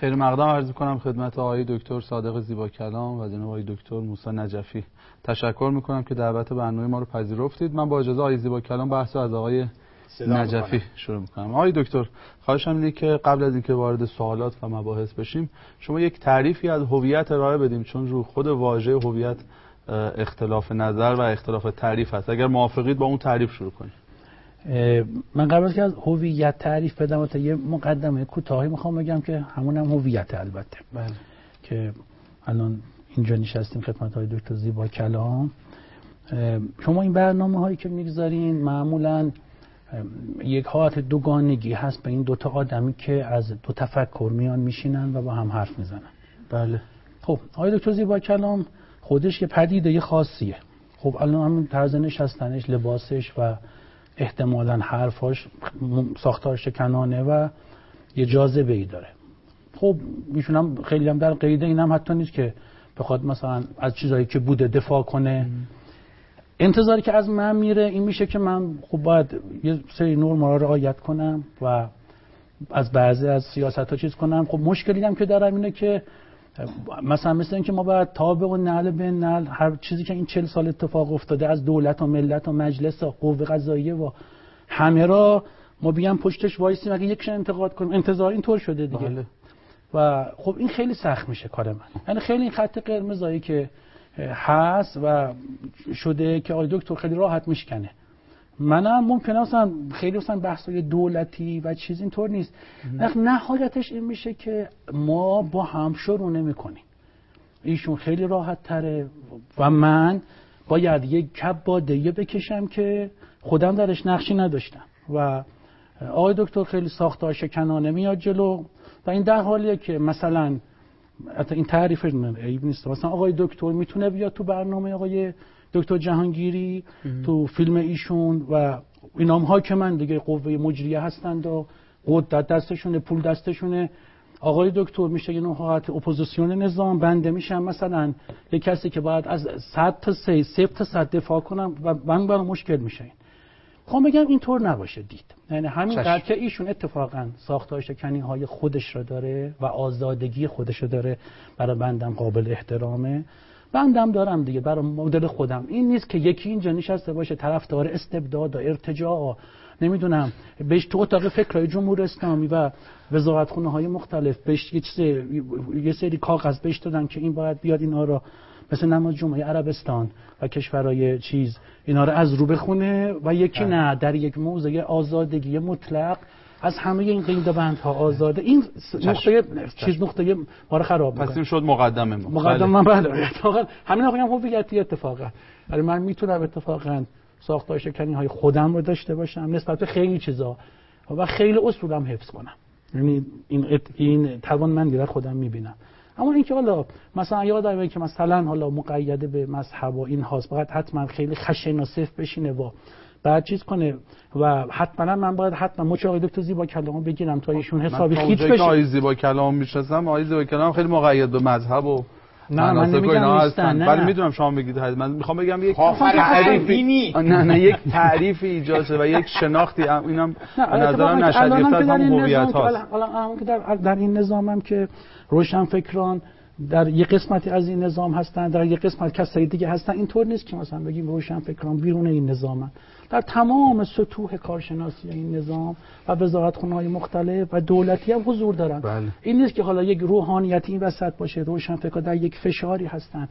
خیلی مقدم عرض کنم خدمت آقای دکتر صادق زیبا کلام و جناب آقای دکتر موسی نجفی. تشکر می‌کنم که دعوت برنامه ما رو پذیرفتید. من با اجازه آقای زیبا کلام بحث از آقای نجفی شروع می‌کنم. آقای دکتر خواهشم اینه که قبل از اینکه وارد سوالات و مباحث بشیم شما یک تعریفی از هویت ارائه بدیم چون رو خود واژه هویت اختلاف نظر و اختلاف تعریف هست. اگر موافقید با اون تعریف شروع کنیم. من قبل از که از هویت تعریف بدم تا یه مقدمه کوتاهی می‌خوام بگم که همون هم هویت البته. بله. که الان اینجا نشستیم خدمت های دکتر زیبا کلام. شما این برنامه هایی که می‌گذارین معمولا یک حالت دوگانگی هست به این دوتا آدمی که از دو تفکر میان میشینن و با هم حرف می‌زنن. بله. خب آقای دکتر زیبا کلام خودش یه پدیده خاصیه. خب الان همین طرز نشستنش لباسش و احتمالا حرفاش ساختار شکنانه و یه جاذبه ای داره. خب ایشون هم خیلی هم در قیده این هم حتی نیست که بخواد مثلا از چیزایی که بوده دفاع کنه. انتظاری که از من میره این میشه که من خب باید یه سری نرم رو رعایت کنم و از بعضی از سیاست ها چیز کنم. خب مشکلی هم که دارم اینه که مثلا مثل اینکه ما باید تابع و نعل به نعل هر چیزی که این چل سال اتفاق افتاده از دولت و ملت و مجلس و قوه قضاییه و همه را ما بیان پشتش وایسیم اگه یکشن انتقاد کنیم انتظار اینطور شده دیگه. بله. و خب این خیلی سخت میشه کار من. یعنی خیلی این خط قرمزایی که هست و شده که آقای دکتر خیلی راحت میشکنه. منم ممکنه اصلا خیلی اصلا بحثای دولتی و چیز اینطور نیست. نهایتش این میشه که ما با هم شروع نمی کنیم ایشون خیلی راحت تره و من باید یک کب بادیه بکشم که خودم درش نقشی نداشتم. و آقای دکتر خیلی ساختار شکنانه میاد جلو و این در حالیه که مثلا این تعریف عیب نیست. مثلا آقای دکتر می‌تونه بیاد تو برنامه آقای دکتر جهانگیری تو فیلم ایشون و اینام ها که من دیگه قوه مجریه هستند و قدرت دستشونه پول دستشونه. آقای دکتر میشه یه حالت اپوزیسیون نظام بنده میشم. مثلا یه کسی که باید از 100 تا 3 تا 100 دفاع کنم و من برای مشکل میشه. این خب بگم اینطور نباشه دید. یعنی همین که ایشون اتفاقا ساختار شکنی های خودش رو داره و آزادگی خودش رو داره. برای بندم قابل احترامه. بندم دارم دیگه برای مدل خودم. این نیست که یکی اینجا نشسته باشه طرفدار استبداد و ارتجاع. نمی‌دونم. بهش تو اتاق فکرهای جمهور اسلامی و وزارتخونه های مختلف بهش یه سری کاغذ بهش دادن که این باید بیاد اینا رو مثل نماز جمعه عربستان و کشورهای چیز اینا رو از رو بخونه و یکی بله. نه در یک موضع آزادگی مطلق از همه این قید ها آزاده. این نقطه چیز نقطه ما رو خراب پس این شد مقدمه ما. مقدمه من بله. اتفاقا همین آقا هم هویتی اتفاقا. ولی من می‌تونم اتفاقا ساختار شکنی های خودم رو داشته باشم نسبت به خیلی چیزا. و خیلی اصولم حفظ کنم. یعنی این این توان من در خودم می‌بینم. اما اینکه حالا مثلا یادمه که مثلا حالا مقیده به مذهب و این هاست باید حتما خیلی خشن و صف بشینه و بعد چیز کنه و حتما من باید حتما مچ آقای دکتر زیبا کلام بگیرم تا ایشون حسابی خیت بشه. آقای زیبا کلام می‌شناسم آقای زیبا کلام خیلی مقید به مذهب و نه من نمیگم هستن. ولی می‌دونم شما میگید من می‌خوام بگم یک تعریفی. نه نه یک تعریفی ایجاد و یک شناختی. اینم نظرم نشد از همون هویت هاست. که در در این نظامم که روشن فکران در یک قسمتی از این نظام هستن در یک قسمت کسایی دیگه هستن اینطور نیست که مثلا بگیم روشن فکران بیرون این نظامن. در تمام سطوح کارشناسی این نظام و وزارت های مختلف و دولتی هم حضور دارن. بله. این نیست که حالا یک روحانیتی این وسط باشه روشن فکر در یک فشاری هستن.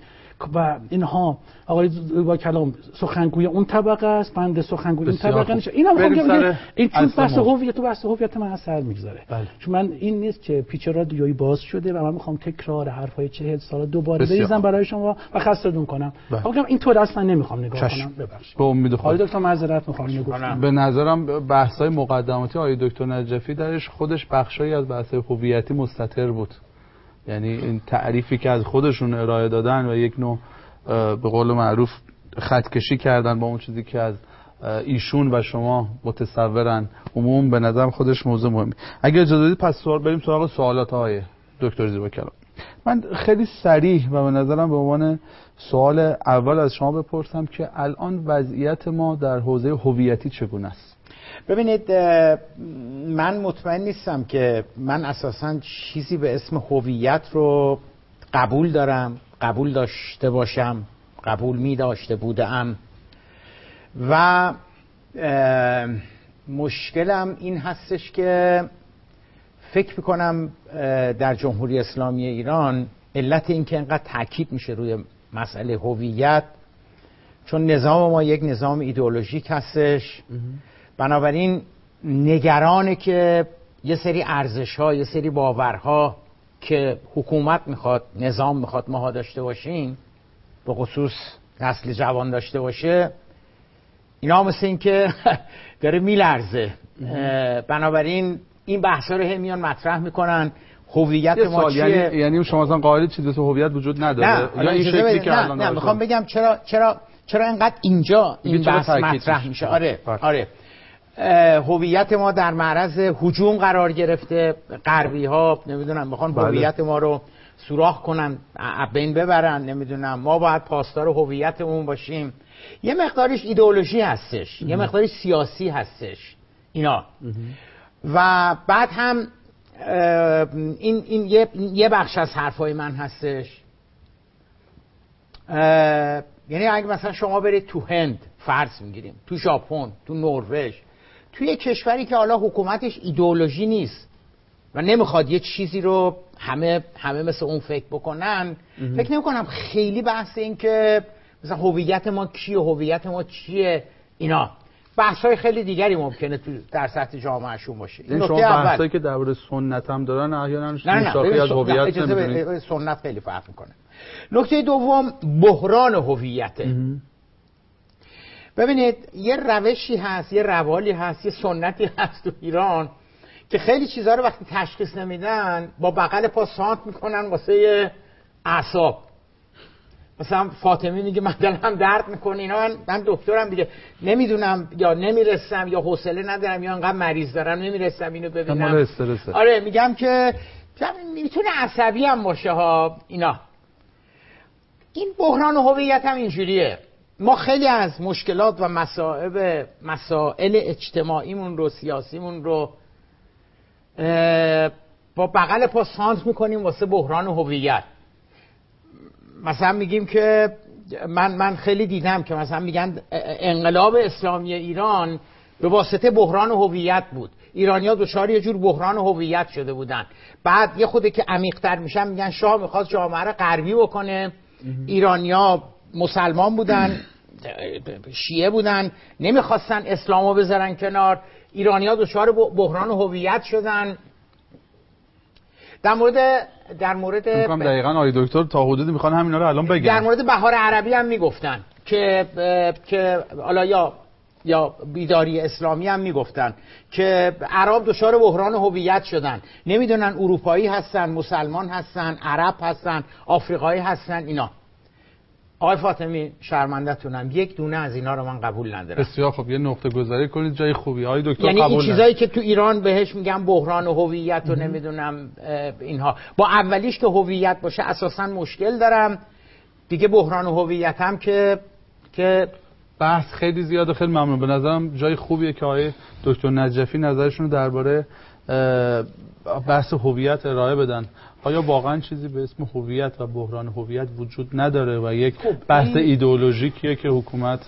و اینها آقای با کلام سخنگوی اون طبقه است بند سخنگوی اون طبقه نیست اینا میگم این چون بحث هویت تو بحث هویت من اثر می‌گذاره بله. چون من این نیست که پیچ رادیویی باز شده و من می‌خوام تکرار حرفای 40 سال دوباره بریزم برای شما و خستتون کنم. بله. میگم اینطور اصلا نمی‌خوام نگاه کنم. ببخشید. به امید خدا. دکتر معذرت می‌خوام به نظرم بحث مقدماتی آقای دکتر نجفی درش خودش بخشایی از بحث هویتی مستتر بود. یعنی این تعریفی که از خودشون ارائه دادن و یک نوع به قول معروف خطکشی کردن با اون چیزی که از ایشون و شما متصورن. عموم به نظرم خودش موضوع مهمی. اگر اجازه بدید پس سوال بریم سراغ سوالات های دکتر زیبا کلام من خیلی سریح و به نظرم به عنوان سوال اول از شما بپرسم که الان وضعیت ما در حوزه هویتی چگونه است؟ ببینید من مطمئن نیستم که من اساسا چیزی به اسم هویت رو قبول دارم قبول داشته باشم قبول می داشته بودم. و مشکلم این هستش که فکر می‌کنم در جمهوری اسلامی ایران علت اینکه اینقدر تاکید میشه روی مسئله هویت چون نظام ما یک نظام ایدئولوژیک هستش. بنابراین نگرانه که یه سری ارزش ها یه سری باورها که حکومت می‌خواد نظام می‌خواد ماها داشته باشیم به خصوص نسل جوان داشته باشه اینا مثل این که داره میلرزه. بنابراین این بحثا رو همیان مطرح می‌کنن. هویت ما چیه؟ یعنی, یعنی شما اصلا قائل چیزی تو هویت وجود نداره؟ نه یا این شکلی که نه, نه می‌خوام بگم چرا چرا چرا اینقدر اینجا این بحث مطرح میشه؟ آره. آره. هویت ما در معرض هجوم قرار گرفته غربی ها نمی‌دونم می‌خوان بله. هویت ما رو سوراخ کنن بین ببرن نمی‌دونم. ما باید پاسدار هویتمون باشیم. یه مقدارش ایدئولوژی هستش یه مقدارش سیاسی هستش اینا. و بعد هم این, این یه, یه بخش از حرفای من هستش. یعنی اگه مثلا شما برید تو هند فرض می‌گیریم تو ژاپن تو نروژ توی کشوری که حالا حکومتش ایدئولوژی نیست و نمی‌خواد یه چیزی رو همه همه مثل اون فکر بکنن فکر نمی کنم خیلی بحث این که مثلا هویت ما کیه هویت ما چیه اینا. بحث های خیلی دیگری ممکنه تو در سطح جامعهشون باشه. این شما بحثایی که درباره سنت هم دارن احیانا نه نه از هویت سنت خیلی فرق می‌کنه. نکته دوم بحران هویته ببینید یه روشی هست یه روالی هست یه سنتی هست تو ایران که خیلی چیزها رو وقتی تشخیص نمیدن با بغل پا سانت می‌کنن واسه اعصاب. مثلا فاطمی میگه من دلم درد می‌کنه اینا من, من دکترم دیگه. نمی‌دونم یا نمی‌رسم یا حوصله ندارم یا انقدر مریض دارم نمی‌رسم اینو ببینم. آره میگم که می‌تونه عصبی هم باشه ها اینا. این بحران هویت هم اینجوریه. ما خیلی از مشکلات و مسائل مسائل اجتماعیمون رو سیاسیمون رو با بغل پا سانت می‌کنیم واسه بحران هویت. مثلا میگیم که من من خیلی دیدم که مثلا میگن انقلاب اسلامی ایران به واسطه بحران هویت بود. ایرانیا دچار یه جور بحران هویت شده بودن. بعد یه خوده که عمیق‌تر میشن میگن شاه می‌خواست جامعه رو غربی بکنه. ایرانیا مسلمان بودن شیعه بودن نمی‌خواستن اسلامو بذارن کنار. ایرانیا دچار بحران هویت شدن. در مورد در مورد. دقیقاً آقای دکتر تا حدودی می‌خوان همینا رو الان بگن در مورد بهار عربی هم می‌گفتن که که حالا یا یا بیداری اسلامی هم می‌گفتن که عرب دچار بحران هویت شدن نمی‌دونن اروپایی هستن مسلمان هستن عرب هستن آفریقایی هستن اینا آقای فاطمی شرمندتونم یک دونه از اینا رو من قبول ندارم. بسیار خب یه نقطه گذاری کنید. جای خوبی. های دکتر یعنی این چیزایی که تو ایران بهش میگن بحران و هویت و نمی‌دونم اینها. با اولیش که هویت باشه اساسا مشکل دارم. دیگه بحران و هویت هم که که بحث خیلی زیاده. خیلی ممنون. به نظرم جای خوبیه که آقای دکتر نجفی نظرشون درباره بحث هویت ارائه بدن. آیا واقعا چیزی به اسم هویت و بحران هویت وجود نداره و یک خب بحث ایدئولوژیکیه که حکومت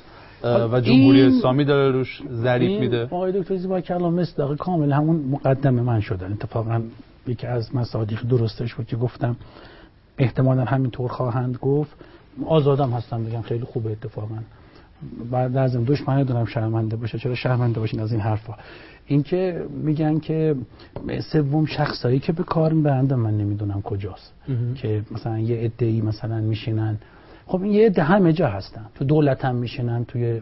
و جمهوری اسلامی داره روش ظریف میده؟ آقای دکتر زیبا کلام مصداق کامل همون مقدمه من شدن اتفاقا یکی از مصادیق درستش بود که گفتم. احتمالا همینطور خواهند گفت. آزادم هستم بگم خیلی خوبه اتفاقا. بعد از این دشمنی دارم شرمنده باشه. چرا شرمنده باشین از این حرفا؟ اینکه میگن که سوم شخصایی که به کار می‌برند من نمی‌دونم کجاست. که مثلا یه عده‌ای مثلا میشینن. خب این یه عده همه جا هستن. تو دولت هم میشینن توی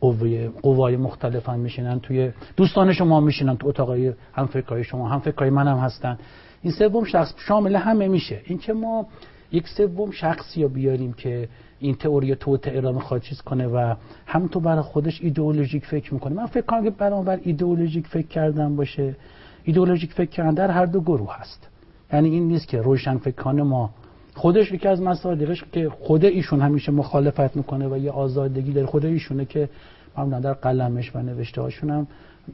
قوه قوای مختلف هم میشینن توی دوستان شما میشینن تو اتاقای هم فکرهای شما. هم فکرهای من هم هستن. این سوم شخص شامل همه میشه. اینکه ما یک سوم شخصی رو بیاریم که این تئوری توت ایران می‌خواد چیز کنه و هم تو برای خودش ایدئولوژیک فکر می‌کنه. من فکر کنم که برابر ایدئولوژیک فکر کردن باشه ایدئولوژیک فکر کردن در هر دو گروه هست. یعنی این نیست که روشن فکران ما خودش یکی از مصادیقش که خود ایشون همیشه مخالفت می‌کنه و یه آزادگی داره. خود ایشونه که معمولا در قلمش و نوشته هاشون هم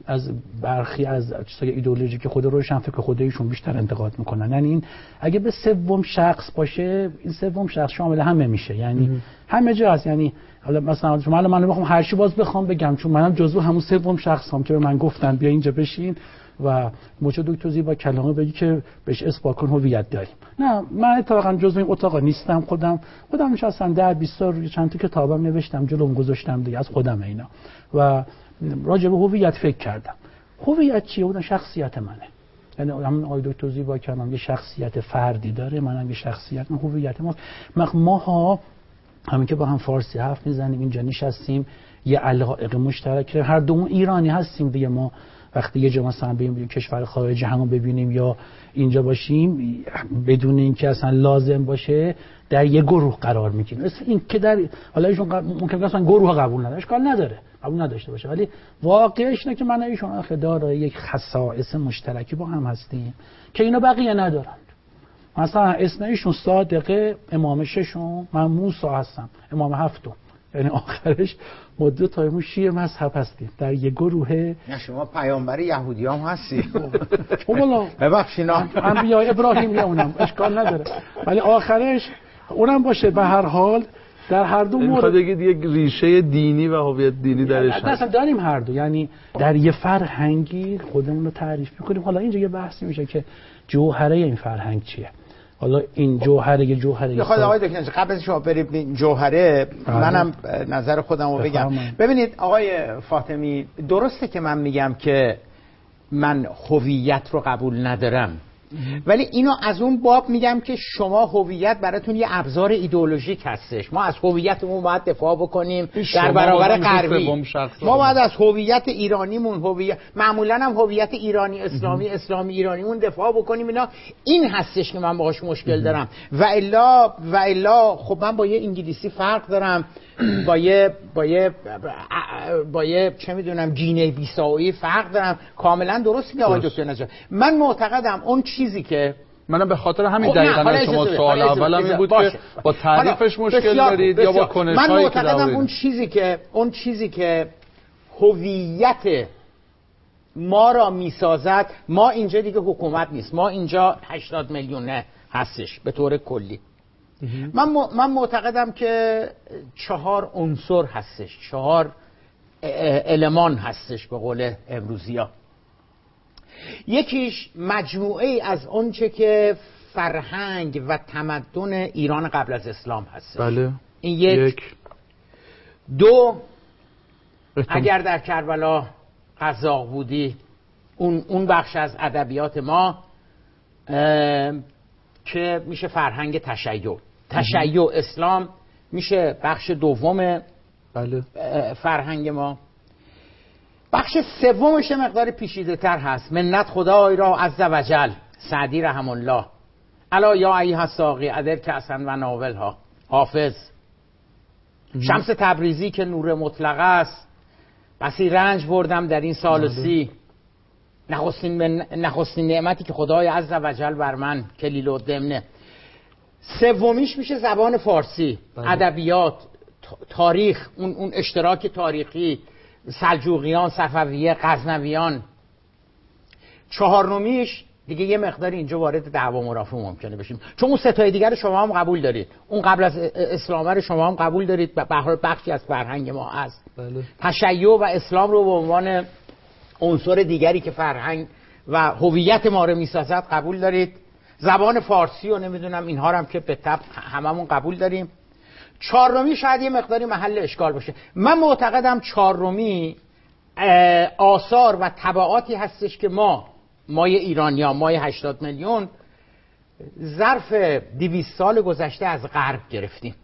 از برخی از چیزای ایدئولوژی که خود روشن فکر خود ایشون بیشتر انتقاد می‌کنن. یعنی این اگه به سوم شخص باشه این سوم شخص شامل همه میشه. یعنی همه جا هست. یعنی حالا مثلا شما الان من بخوام هر چی باز بخوام بگم چون منم جزو همون سوم شخص هم که به من گفتن بیا اینجا بشین و موجود دکتر زیبا کلامه بگی که بهش اثبات کن هویت داریم. نه من اتفاقا جزو این اتاق نیستم خودم. خودم نشستم در 20 سال چند تا کتابم نوشتم جلوم گذاشتم دیگه از خودم اینا. و راجع به هویت فکر کردم. هویت چیه؟ اون شخصیت منه. یعنی همون آقای دکتر زیبا کلام یه شخصیت فردی داره منم یه شخصیت من هویت ما ماها همین که با هم فارسی حرف می‌زنیم اینجا نشستیم یه علایق مشترک هر دومون ایرانی هستیم دیگه ما وقتی یه جا مثلا بریم کشور خارجی همون ببینیم یا اینجا باشیم بدون اینکه اصلا لازم باشه در یه گروه قرار می‌گیریم. مثل این که در حالا ایشون ممکن اصلا گروه قبول نداره اشکال نداره قبول نداشته باشه. ولی واقعش اینه که من ایشون آخه داره یک خصائص مشترکی با هم هستیم که اینا بقیه ندارن. مثلا اسم ایشون صادقه امام ششم من موسی هستم امام هفتم. یعنی آخرش مدت تایمون شیعه مذهب هستیم. در یه گروه. نه شما پیامبر یهودی هم هستی خب والا ببخشید انبیاء ابراهیم اونم اشکال نداره. ولی آخرش اونم باشه. به هر حال در هر دو مورد بگید یک ریشه دینی و هویت دینی درش هست. اصلا داریم هر دو. یعنی در یه فرهنگی خودمون رو تعریف می‌کنیم. حالا اینجا یه بحثی میشه که جوهره این فرهنگ چیه. حالا این جوهره یه جوهره بخواد آقای دکتر قبل از شما بریم جوهره بله. منم نظر خودم رو بگم. ببینید آقای فاطمی درسته که من میگم که من هویت رو قبول ندارم. ولی اینو از اون باب میگم که شما هویت براتون یه ابزار ایدئولوژیک هستش. ما از هویتمون باید دفاع بکنیم در برابر غربی ما باید از هویت ایرانیمون هویت معمولا هم هویت ایرانی اسلامی اسلامی ایرانیمون دفاع بکنیم. اینا این هستش که من باهاش مشکل دارم. و الا و الا خب من با یه انگلیسی فرق دارم. با یه با یه با یه چه می‌دونم جینه بیسایی فرق دارم. کاملا درست میگه آقای دکتر من معتقدم اون چیزی که منم به خاطر همین خب دقیقا شما سوال اولم این بود که با تعریفش مشکل دارید یا با کنش من معتقدم اون چیزی که اون چیزی که هویت ما را می‌سازد ما اینجا دیگه حکومت نیست. ما اینجا 80 میلیون هستش به طور کلی. من, من معتقدم که چهار عنصر هستش. چهار المان هستش به قول امروزی ها یکیش مجموعه ای از آنچه که فرهنگ و تمدن ایران قبل از اسلام هست بله. این یک, دو اگر در کربلا قزاق بودی اون, اون بخش از ادبیات ما که میشه فرهنگ تشیع. تشیع اسلام میشه بخش دوم بله. فرهنگ ما. بخش سومش مقدار پیشیده تر هست. منت خدای را عز وجل سعدی رحم الله الا یا ای ساقی ادر کسن و ناول ها. حافظ. شمس تبریزی که نور مطلق است. بسی رنج بردم در این سال بله. سی. نخستین, نخستین نعمتی که خدای عز وجل بر من کلیل و دمنه سومیش میشه زبان فارسی. بله. ادبیات تاریخ اون, اون اشتراک تاریخی سلجوقیان صفویه غزنویان. چهارمیش دیگه یه مقدار اینجا وارد دعوا مرافع ممکنه بشیم. چون اون ستای دیگر شما هم قبول دارید. اون قبل از اسلام رو شما هم قبول دارید. به بخشی از فرهنگ ما هست. بله. تشیع و اسلام رو به عنوان عنصر دیگری که فرهنگ و هویت ما رو می‌سازد قبول دارید. زبان فارسی و نمی‌دونم اینها هم که به طب هممون قبول داریم. چهارمی شاید یه مقداری محل اشکال باشه. من معتقدم چهارمی آثار و طبعاتی هستش که ما مای ایرانیا مای 80 میلیون ظرف 200 سال گذشته از غرب گرفتیم.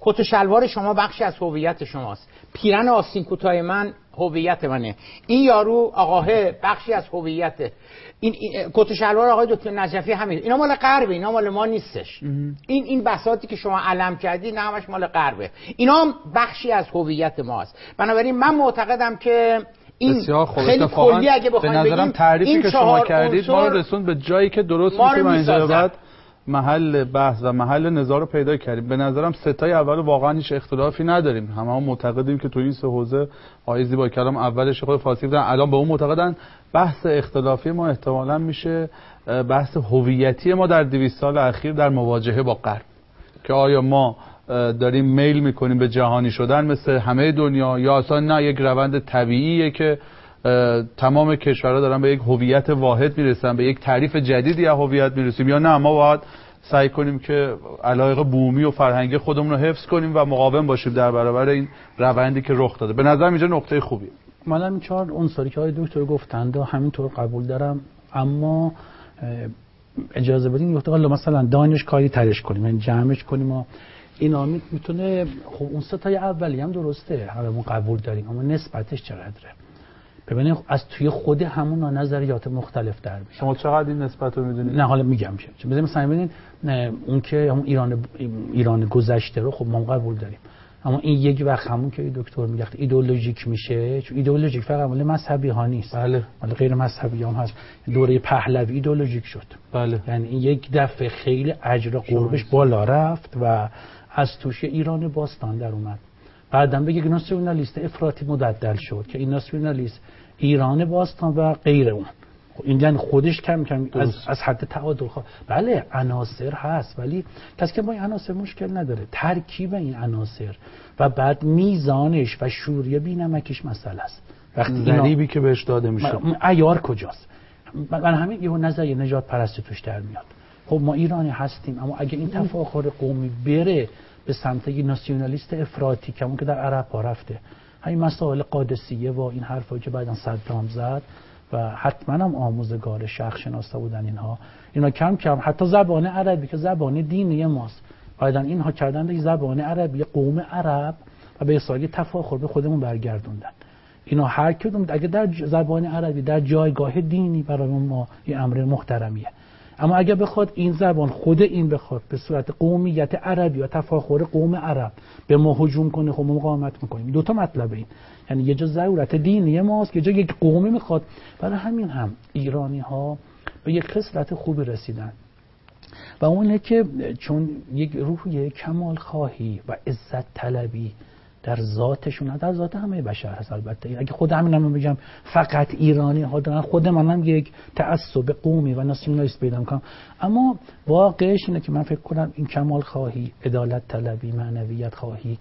کت شلوار شما بخشی از هویت شماست. پیرن آستین کوتاه من هویت منه. این یارو آقاه بخشی از هویته این کت شلوار آقای دکتر نجفی همین. اینا مال غربه اینا مال ما نیستش. این این بساطی که شما علم کردی نه همش مال غربه. اینا هم بخشی از هویت ماست. بنابراین من معتقدم که این خیلی کلی اگه به نظرم تعریفی که شما کردید ما رو رسوند به جایی که درست میشه من اینجا بعد محل بحث و محل نظار رو پیدا کردیم. به نظرم ستای اول واقعا هیچ اختلافی نداریم. همه هم معتقدیم که تو این سه حوزه آقای زیبا کلام اولش خود فارسی بودن الان به اون معتقدن. بحث اختلافی ما احتمالا میشه بحث هویتی ما در 200 سال اخیر در مواجهه با غرب. که آیا ما داریم میل می‌کنیم به جهانی شدن مثل همه دنیا یا اصلا نه یک روند طبیعیه که تمام کشورها دارن به یک هویت واحد می‌رسن به یک تعریف جدیدی از هویت می‌رسیم. یا نه ما باید سعی کنیم که علایق بومی و فرهنگی خودمون رو حفظ کنیم و مقاوم باشیم در برابر این روندی که رخ داده. به نظر اینجا نقطه خوبی من این چهار عنصری که های دکتر گفتند و همینطور قبول دارم. اما اجازه بدین حالا مثلا دانش کاری ترش کنیم یعنی جمعش کنیم و اینا می‌تونه خب اون ستای اولی هم درسته همه قبول داریم اما نسبتش چقدره؟ ببینید از توی خود همون نظریات مختلف در میشه شما چقدر این نسبت رو می‌دونید؟ نه حالا میگم چه ببینید مثلا ببینید اون که همون ایران ایران گذشته رو خب ما قبول داریم. اما این یک وقت همون که دکتر میگه ایدئولوژیک میشه چون ایدئولوژیک فقط مال مذهبی ها نیست. بله. مال غیر مذهبی هم هست. دوره پهلوی ایدئولوژیک شد. بله. یعنی این یک دفعه خیلی اجر قربش بالا رفت و از توش ایران باستان در اومد. بعدم بگه ناسیونالیست افراطی مددل شد که این ناسیونالیست ایران باستان و غیر اون. خب این یعنی خودش کم کم از, از حد تعادل خواه. بله عناصر هست ولی کسی که با این عناصر مشکل نداره. ترکیب این عناصر و بعد میزانش و شوری بینمکش مسئله است. وقتی ضریبی که بهش داده میشه. ایار کجاست؟ من همین یه نظر نجات پرستی توش در میاد. خب ما ایرانی هستیم اما اگه این تفاخر قومی بره به سمت ناسیونالیست افراطی کمون که در عرب ها رفته. همین مسائل قادسیه و این حرفایی که بعدا صدام زد و حتما هم آموزگار شخص شناسته بودن اینها. اینا کم کم حتی زبان عربی که زبان دینی ماست. بعدا اینها کردن یک زبان عربی قوم عرب و به اصلاحی تفاخر به خودمون برگردوندن. اینا هر کدوم اگه در زبان عربی در جایگاه دینی برای ما یه امر محترمیه. اما اگر بخواد این زبان خود این بخواد به صورت قومیت عربی و تفاخر قوم عرب به ما هجوم کنه خب ما مقاومت می‌کنیم. دو تا مطلب این. یعنی یه جا ضرورت دینی ماست یه جا یک قومی می‌خواد. برای همین هم ایرانی ها به یک خصلت خوبی رسیدن. و اونه که چون یک روحیه کمال خواهی و عزت طلبی در ذاتشون در ذات همه بشر هست البته. اگه خود همین هم بگم فقط ایرانی ها دارن. خود منم یک تعصب قومی و ناسیونالیست پیدا می‌کنم. اما واقعش اینه که من فکر کنم این کمال خواهی عدالت طلبی معنویت خواهی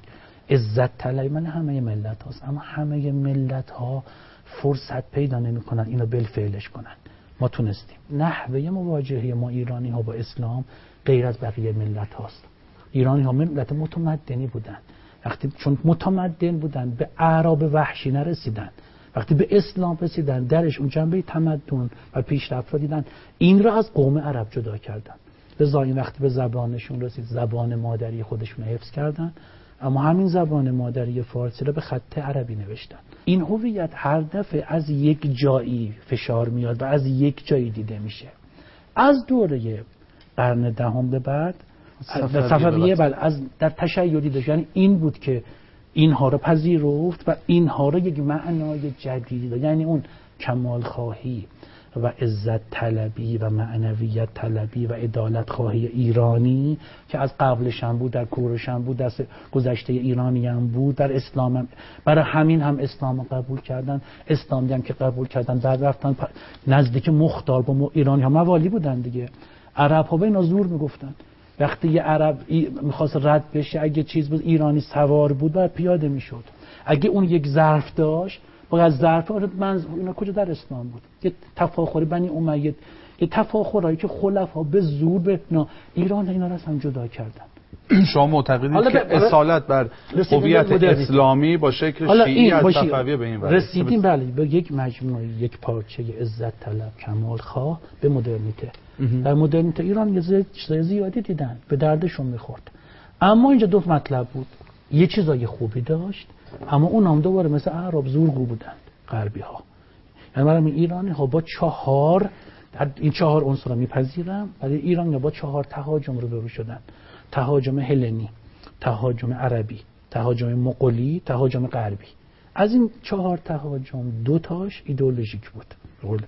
عزت طلبی من همه ملت هاست. اما همه ملت ها فرصت پیدا نمی‌کنن اینو بالفعلش کنن. ما تونستیم. نحوه مواجهه ما ایرانی ها با اسلام غیر از بقیه ملت هاست. ایرانی ها ملت متمدنی بودن. وقتی چون متمدن بودن به اعراب وحشی نرسیدن. وقتی به اسلام رسیدن درش اون جنبه تمدن و پیشرفت رو دیدن. این را از قوم عرب جدا کردن. لذا این وقتی به زبانشون رسید زبان مادری خودشون حفظ کردن. اما همین زبان مادری فارسی را به خط عربی نوشتن. این هویت هر دفعه از یک جایی فشار میاد و از یک جایی دیده میشه. از دوره قرن دهم به بعد صفویه بله از در تشیعی یعنی این بود که اینها رو پذیرفت و اینها رو یک معنای جدید یعنی اون کمال خواهی و عزت طلبی و معنویت طلبی و عدالت خواهی ایرانی که از قبلش هم بود در کورش هم بود در گذشته ایرانی هم بود در اسلام هم. برای همین هم اسلام قبول کردن. اسلامی هم که قبول کردن. بعد رفتن نزدیک مختار با ایرانی ها. موالی بودن دیگه. عرب ها به اینا زور می‌گفتن. وقتی یه عرب می‌خواست رد بشه اگه چیز بود ایرانی سوار بود باید پیاده می‌شد. اگه اون یک ظرف داشت باید ظرف من اینا کجا در اسلام بود؟ یه تفاخری بنی امیه یه تفاخرایی که خلفا به زور به ایران اینا رو هم جدا کردن. شما معتقدید که اصالت بر هویت اسلامی با شکل شیعی از صفویه به این رسیدیم بله به یک مجموعه یک پارچه عزت طلب کمال خواه به مدرنیته. در مدرنیته ایران یه چیزای زیادی دیدن به دردشون می‌خورد. اما اینجا دو مطلب بود. یه چیزای خوبی داشت اما اون هم دوباره مثل عرب زورگو بودن غربی ها یعنی من ایرانی ها با چهار این چهار عنصر رو میپذیرم ولی ایران با چهار تهاجم رو برو شدن. تهاجم هلنی تهاجم عربی تهاجم مقلی تهاجم غربی. از این چهار تهاجم دو تاش ایدئولوژیک بود.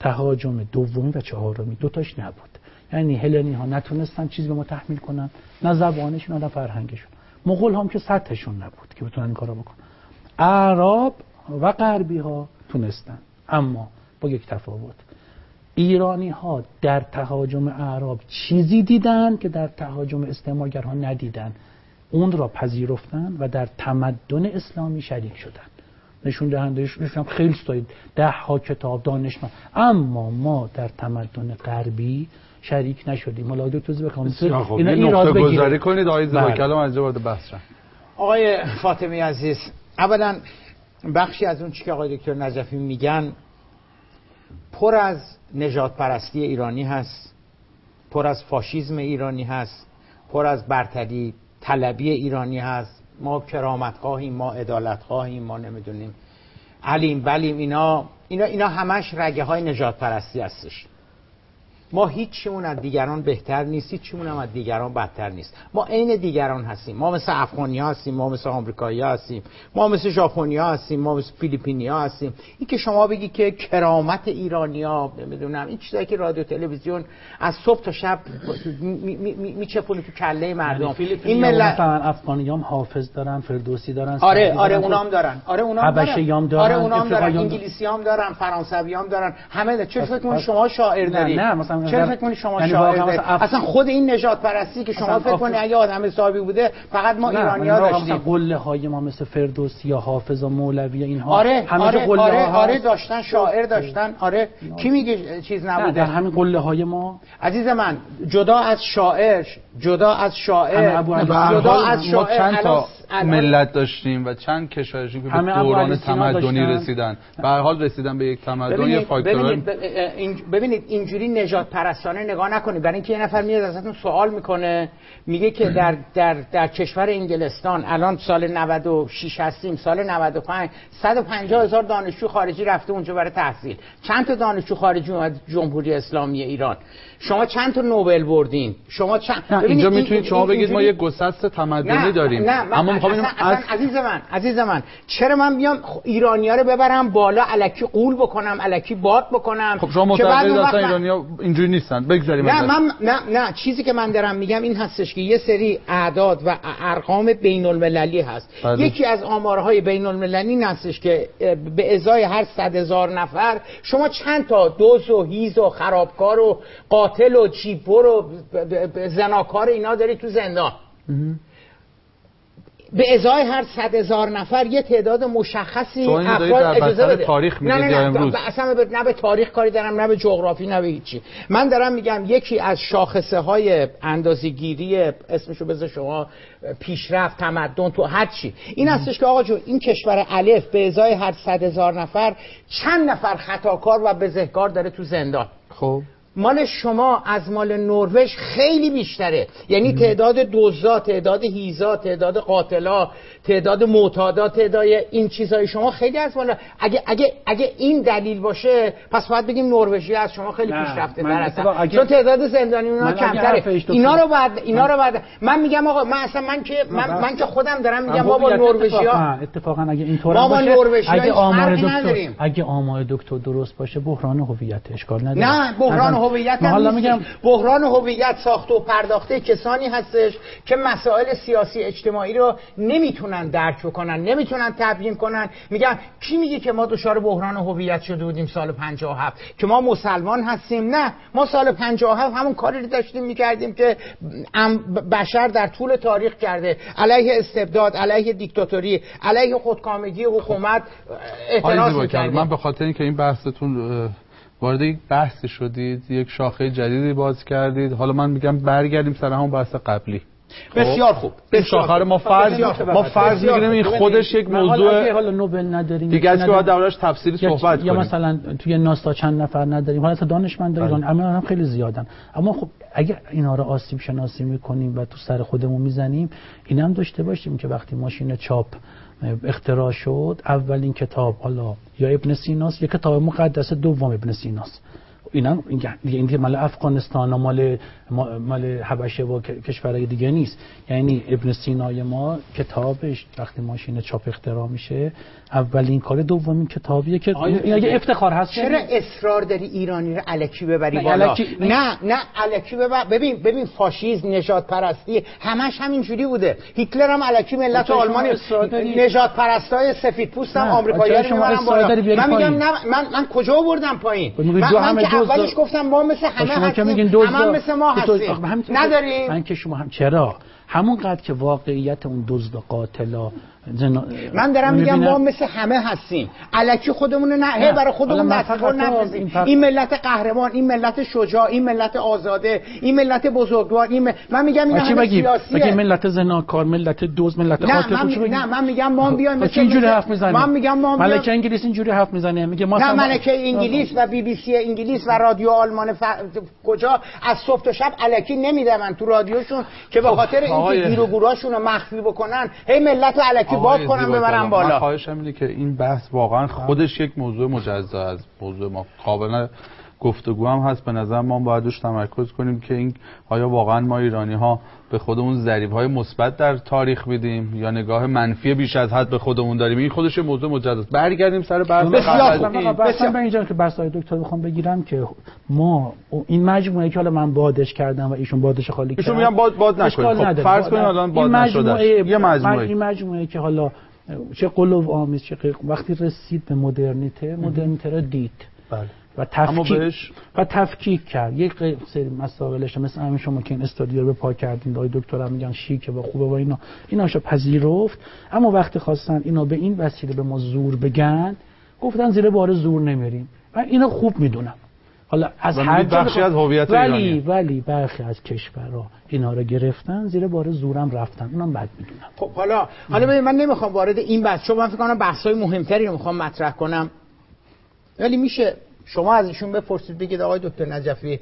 تهاجم دومی و چهارمی دو تاش نبود. یعنی هلنی ها نتونستن چیزی به ما تحمیل کنن نه زبانشون نه فرهنگشون. مغول هم که سطحشون نبود که بتونن این کارو بکنن. اعراب و غربی ها تونستن. اما با یک تفاوت. ایرانی ها در تهاجم اعراب چیزی دیدن که در تهاجم استعمارگرها ندیدن. اون را پذیرفتن و در تمدن اسلامی شریک شدن. نشون دهندهش هم خیلی ستایید ده ها کتاب دانشمند اما ما در تمدن غربی شریک نشدیم. ملا توضیح بکنم اینا این گذاری کنید. آقای زیبا بله. کلام از وارد بحث آقای فاطمی عزیز اولا بخشی از اون چی که آقای دکتر نجفی میگن پر از نجات پرستی ایرانی هست پر از فاشیزم ایرانی هست پر از برتری طلبی ایرانی هست. ما کرامت خواهیم ما عدالت خواهیم ما نمی‌دونیم. علیم بلیم اینا اینا اینا همش رگه های نجات پرستی هستش. ما هیچیمون از دیگران بهتر نیست هیچیمون هم از دیگران بدتر نیست. ما عین دیگران هستیم. ما مثل افغانی هستیم ما مثل آمریکایی هستیم ما مثل ژاپنی هستیم ما مثل فیلیپینی هستیم. این که شما بگی که کرامت ایرانی ها نمی‌دونم این چیزایی که رادیو تلویزیون از صبح تا شب میچپونه تو کله مردم. یعنی این ملت مثلا افغانی هم حافظ دارن فردوسی دارن آره آره اونام دارن. آره اونام دارن. آره اونام دارن. انگلیسی هم دارن فرانسوی هم دارن. همه چه فکر شما شاعر داری؟ نه مثلا چرا فکر کنید شما یعنی شاعر اصلا خود این نجات پرستی که شما فکر کنید اگه آدم حسابی بوده فقط ما ایرانی ها داشتیم. قله های ما مثل فردوسی یا حافظ و مولوی اینها آره همه آره قله آره, آره داشتن شاعر داشتن آره. کی میگه چیز نبوده؟ در همین قله های ما. عزیز من جدا از شاعر جدا از شاعر جدا از شاعر چند تا ملت داشتیم و چند کشورشیم که به دوران تمدنی رسیدن. به هر حال رسیدن به یک تمدن یا ببینید, ببینید اینجوری نجات پرستانه نگاه نکنید. برای اینکه یه نفر میاد ازتون سوال می‌کنه میگه که در در در کشور انگلستان الان سال 96 هستیم سال 95 150 هزار دانشجو خارجی رفته اونجا برای تحصیل. چند تا دانشجو خارجی اومد؟ جمهوری اسلامی ایران. شما چند تا نوبل بردین؟ شما چند اینجا می‌تونید شما بگید ما یه گسست تمدنی داریم. نه اما می‌خوام از... عزیز من عزیز من چرا من بیام ایرانیا رو ببرم بالا الکی قول بکنم الکی باد بکنم؟ خب شما معتقدید اصلا ایرانیا اینجوری نیستن. بگذاریم نه من نه نه چیزی که من دارم میگم این هستش که یه سری اعداد و ارقام بین المللی هست. بله. یکی از آمارهای بین المللی این هستش که به ازای هر صد هزار نفر شما چند تا دوز و هیز و خرابکار و قاتل و چیپور و زناکار اینا داری تو زندان. به ازای هر صد هزار نفر یه تعداد مشخصی افراد اجازه بده. تاریخ نه نه نه اصلا به نه به تاریخ کاری دارم نه به جغرافی نه به هیچی. من دارم میگم یکی از شاخصه های اندازه‌گیری اسمشو بذار شما پیشرفت تمدن تو هر چی. این هستش که آقا جو این کشور الف به ازای هر صد هزار نفر چند نفر خطاکار و بزهکار داره تو زندان. خب. مال شما از مال نروژ خیلی بیشتره. یعنی تعداد دوزا تعداد هیزا تعداد قاتلا تعداد معتادا تعداد این چیزای شما خیلی از مال اگه اگه اگه این دلیل باشه پس باید بگیم نروژی از شما خیلی پیشرفته تر هستن چون تعداد زندانی اونها کمتره. اینا رو بعد اینا رو بعد من میگم آقا من اصلا من که من, من که خودم دارم میگم ما با ها اتفاقا اگه اینطور باشه اگه آمار دکتر اگه آمار دکتر درست باشه بحران هویت اشکال نداره. نه بحران هویت هم میگم بحران هویت ساخته و پرداخته کسانی هستش که مسائل سیاسی اجتماعی رو نمی‌تونن درک بکنن نمی‌تونن تبیین کنن. میگن کی میگه که ما دچار بحران هویت شده بودیم سال 57 که ما مسلمان هستیم نه. ما سال 57 همون کاری رو داشتیم می‌کردیم که بشر در طول تاریخ کرده. علیه استبداد علیه دیکتاتوری علیه خودکامگی حکومت اعتراض می‌کردیم. من به خاطر اینکه این بحثتون وارد یک بحثی شدید یک شاخه جدیدی باز کردید حالا من میگم برگردیم سر همون بحث قبلی. بسیار خوب. بسیار شاخه ما فرض ما فرض می‌گیریم این خودش یک موضوع حالا نوبل نداریم دیگه از که باید دربارش تفصیلی صحبت یا مثلا توی ناسا چند نفر نداریم. حالا تا دانشمند ایران بله. اما هم خیلی زیادن. اما خب اگر اینا رو آسیب شناسی می‌کنیم و تو سر خودمون می‌زنیم اینم داشته باشیم که وقتی ماشین چاپ اختراع شد اولین کتاب حالا یا ابن سیناس یا کتاب مقدس دوم ابن سیناس اینا این دیگه مال افغانستان و مال مال حبشه و کشورهای دیگه نیست. یعنی ابن سینای ما کتابش وقتی ماشین چاپ اختراع میشه اولین کار دومین کتابیه که این اگه افتخار هست چرا یعنی اصرار داری ایرانی رو الکی ببری بالا؟ نه نه الکی ببر ببین ببین فاشیسم نجات پرستی همش همینجوری بوده. هیتلر هم الکی ملت آلمان نجات پرستای سفید پوست هم آمریکایی‌ها رو بالا. من میگم نه من من کجا آوردم پایین؟ من, من که اولش گفتم ما مثل همه هستیم همه مثل ما هستیم. نداریم. من که شما هم چرا؟ همون قدر که واقعیت اون دزد و قاتلا من دارم میگم ما مثل همه هستیم. الکی خودمون نه هی برای خودمون نفر نفرزیم این ملت قهرمان این ملت شجاع این ملت آزاده این ملت بزرگوار این من میگم این همه سیاسیه. ملت زناکار ملت دوز ملت قاتل من نه من میگم ما بیایم مثل اینجوری حرف می‌زنه من میگم ما ملکه انگلیس اینجوری حرف می‌زنه. میگه ما نه ملکه انگلیس و بی بی سی انگلیس و رادیو آلمان. کجا از صبح تا شب الکی نمی‌دونن تو رادیوشون که به خب، خاطر اینکه گیر و گوراشون رو مخفی بکنن هی ملت الکی باز کنم ببرم بالا. من خواهشم اینه که این بحث واقعا خودش یک موضوع مجزا از موضوع ما قابل گفتگو هم هست. به نظر ما باید روش تمرکز کنیم که این آیا واقعا ما ایرانی ها به خودمون ضریب های مثبت در تاریخ بدیم یا نگاه منفی بیش از حد به خودمون داریم. این خودش موضوع مجزا است. برگردیم سر بحث بسیار به اینجا که بحث های دکتر بخوام بگیرم که ما این مجموعه که حالا من بادش کردم و ایشون بادش خالی کردن ایشون میگن باد باد نکنید. خب فرض کنید الان باد نشده یه مجموعه. این مجموعه که حالا چه قلوب آمیز چه وقتی رسید به مدرنیته مدرنیته رو دید. بله. و تفکیک و تفکیک کرد. یک سری مسائلش مثل همین شما که این استادیو رو پا کردین دای دکتر هم میگن شیکه و خوبه و اینا. ایناشو پذیرفت. اما وقتی خواستن اینا به این وسیله به ما زور بگن گفتن زیر بار زور نمیریم. و اینا خوب می‌دونم. حالا از هر بخشی از هویت ولی ایرانی. ولی برخی از کشورها اینا رو گرفتن زیر بار زورم رفتن. اونم بد می‌دونم. خب حالا حالا من نمی‌خوام وارد این بحث چون من فکر کنم بحث‌های مهمتری رو می‌خوام مطرح کنم. ولی میشه شما از ایشون بپرسید بگید آقای دکتر نجفی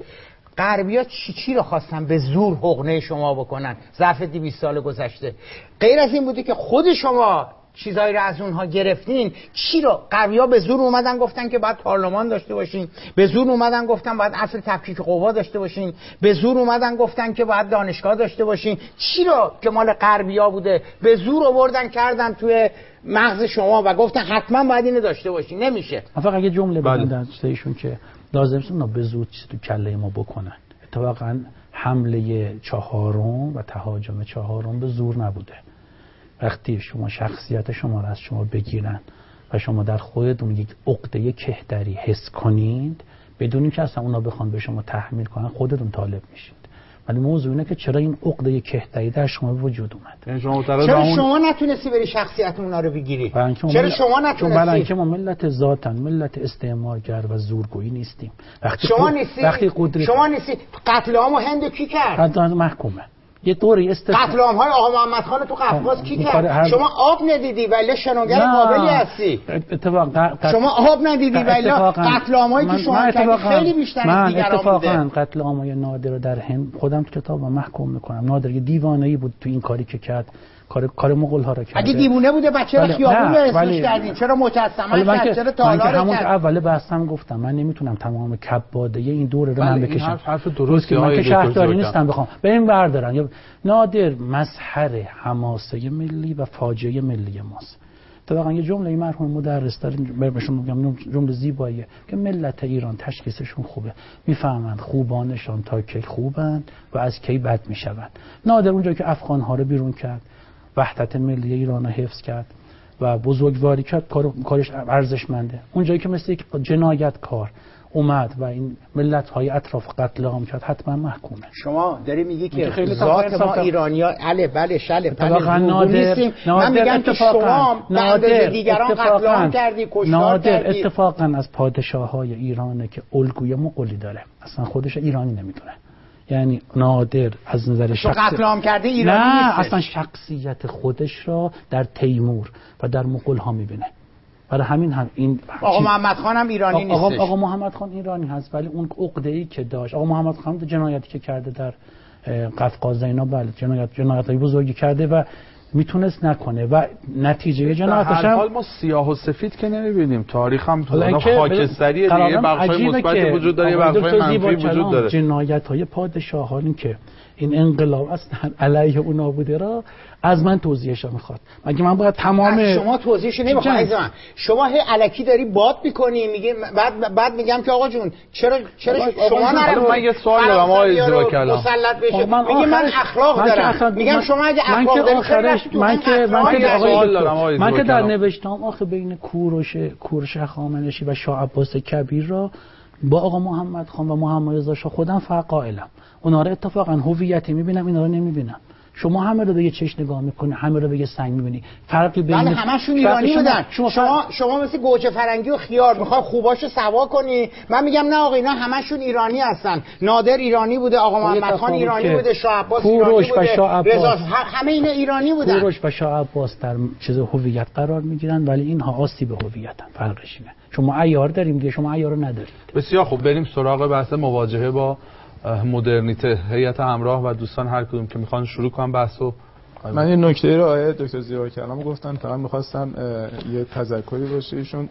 غربیا چی چی رو خواستن به زور حقنه شما بکنن؟ ظرف 200 سال گذشته. غیر از این بوده که خود شما چیزایی رو از اونها گرفتین چی رو؟ قویا به زور اومدن گفتن که باید پارلمان داشته باشین. به زور اومدن گفتن باید اصل تفکیک قوا داشته باشین. به زور اومدن گفتن که باید دانشگاه داشته باشین. چی رو که مال غربیا بوده؟ به زور آوردن کردن توی مغز شما و گفتن حتما باید اینو داشته باشین. نمیشه. فقط اگه جمله بله. بگم ایشون که لازم نیست به زور چیزی تو کله ما بکنن. اتفاقا حمله چهارم و تهاجم چهارم به زور نبوده. وقتی شما شخصیت شما را از شما بگیرن و شما در خودتون یک عقده کهدری حس کنید بدون اینکه اصلا اونا بخوان به شما تحمیل کنن خودتون طالب میشید. ولی موضوع اینه که چرا این عقده کهدری در شما وجود اومد؟ یعنی شما چرا شما نتونستی بری شخصیت اونا رو بگیری؟ چرا شما نتونستی؟ چون ما ملت ذاتن ملت استعمارگر و زورگویی نیستیم. وقتی شما نیستی؟ وقتی قدرت شما نیستی؟ قتل عام هند کی کرد؟ محکومه. یه دوری است قتل های آقا محمد خان تو قفقاز کی کرد؟ شما آب ندیدی ولی شناگر قابلی هستی. اتفاق شما آب ندیدی ولی قتل هایی که شما کردی خیلی بیشتر از دیگران اتفاقا قتل های نادر رو در هند خودم تو کتاب محکوم می‌کنم. نادر یه دیوانه بود تو این کاری که کرد. کار کار مغول ها رو کرده. اگه دیوونه بوده بچه رو خیابون رو اسمش کردین. چرا مجسمه کرد؟ چرا تالار کرد؟ همون اول بحثم گفتم. من نمی‌تونم تمام کباده این دوره رو من بکشم. حرف, حرف درست که من که شهرداری نیستم بخوام. بریم بردارن. یا نادر مظهر حماسه ملی و فاجعه ملی ماست. اتفاقا یه جمله مرحوم مدرس داره بهشون میگم جمله زیباییه. که ملت ایران تشخیصشون خوبه. می‌فهمند خوبانشان تا کی خوبند و از کی بد می‌شوند. نادر اونجا که افغان ها رو بیرون کرد وحدت ملی ایران رو حفظ کرد و بزرگواری کرد کار، کارش ارزشمنده. اونجایی که مثل یک جنایت کار اومد و این ملت های اطراف قتل عام کرد حتما محکومه. شما داری میگی که خیلی ذات ما ایرانی ها عله بله شله بله نادر من میگم که شما نادر دیگران قتل عام کردی کشتار نادر کردی. اتفاقا از پادشاه های ایرانه که الگوی مقلی داره. اصلا خودش ایرانی نمی‌دونه. یعنی نادر از نظر شخص قتل کرده ایرانی نه اصلا شخصیت خودش را در تیمور و در مغول ها می‌بینه. برای همین هم این آقا محمد خان هم ایرانی نیست آقا, آقا محمد خان ایرانی هست ولی اون عقده ای که داشت آقا محمد خان جنایتی که کرده در قفقاز اینا بله جنایت جنایت بزرگی کرده و می‌تونست نکنه و نتیجه جنایتش هم حال ما سیاه و سفید که نمی‌بینیم. تاریخ هم تو خاکستری دیگه بخشای که وجود داره یه بخشای منفی وجود داره. جنایت های پادشاهانی که این انقلاب اصلا علیه اونا بوده را از من توضیحش می‌خواد مگه من باید تمام از شما توضیحش. عزیز من شما هی الکی داری باد می‌کنی میگه بعد بعد میگم که آقا جون چرا چرا آقا- شما آقا حالا من یه سوال دارم آقای زیبا کلام. مسلط بشه آقا من میگه من اخلاق دارم میگم شما اگه من اخلاق که داری آخرش من که من که آقای آقای من که در. نوشتم آخه بین کوروش کوروش هخامنشی و شاه عباس کبیر را با آقا محمد خان و محمد رضا شاه خودم فرق قائلم. اونا رو اتفاقا هویتی می‌بینم اینا رو نمی‌بینم. شما همه رو به یه چش نگاه می‌کنی همه رو به یه سنگ می‌بینی. فرقی بین بله همشون ایرانی بودن. شما, شما شما مثل گوجه فرنگی و خیار می‌خوای خوباشو سوا کنی. من میگم نه آقا اینا همشون ایرانی هستن. نادر ایرانی بوده آقا خب، محمد خان ایرانی بوده شاه عباس ایرانی بوده عباس. رضا همه اینا ایرانی بودن. کوروش و شاه عباس در چیز هویت قرار می‌گیرن ولی اینها آسیب هویتن فرقش اینه. شما عیار داریم دیگه شما عیار رو ندارید. بسیار خوب. بریم سراغ بحث مواجهه با مدرنیته. هیئت همراه و دوستان هر کدوم که می‌خوان شروع کنن بحثو من یه نکته رو آیه دکتر زیبا کلام گفتن فقط می‌خواستم یه تذکری باشه. ایشون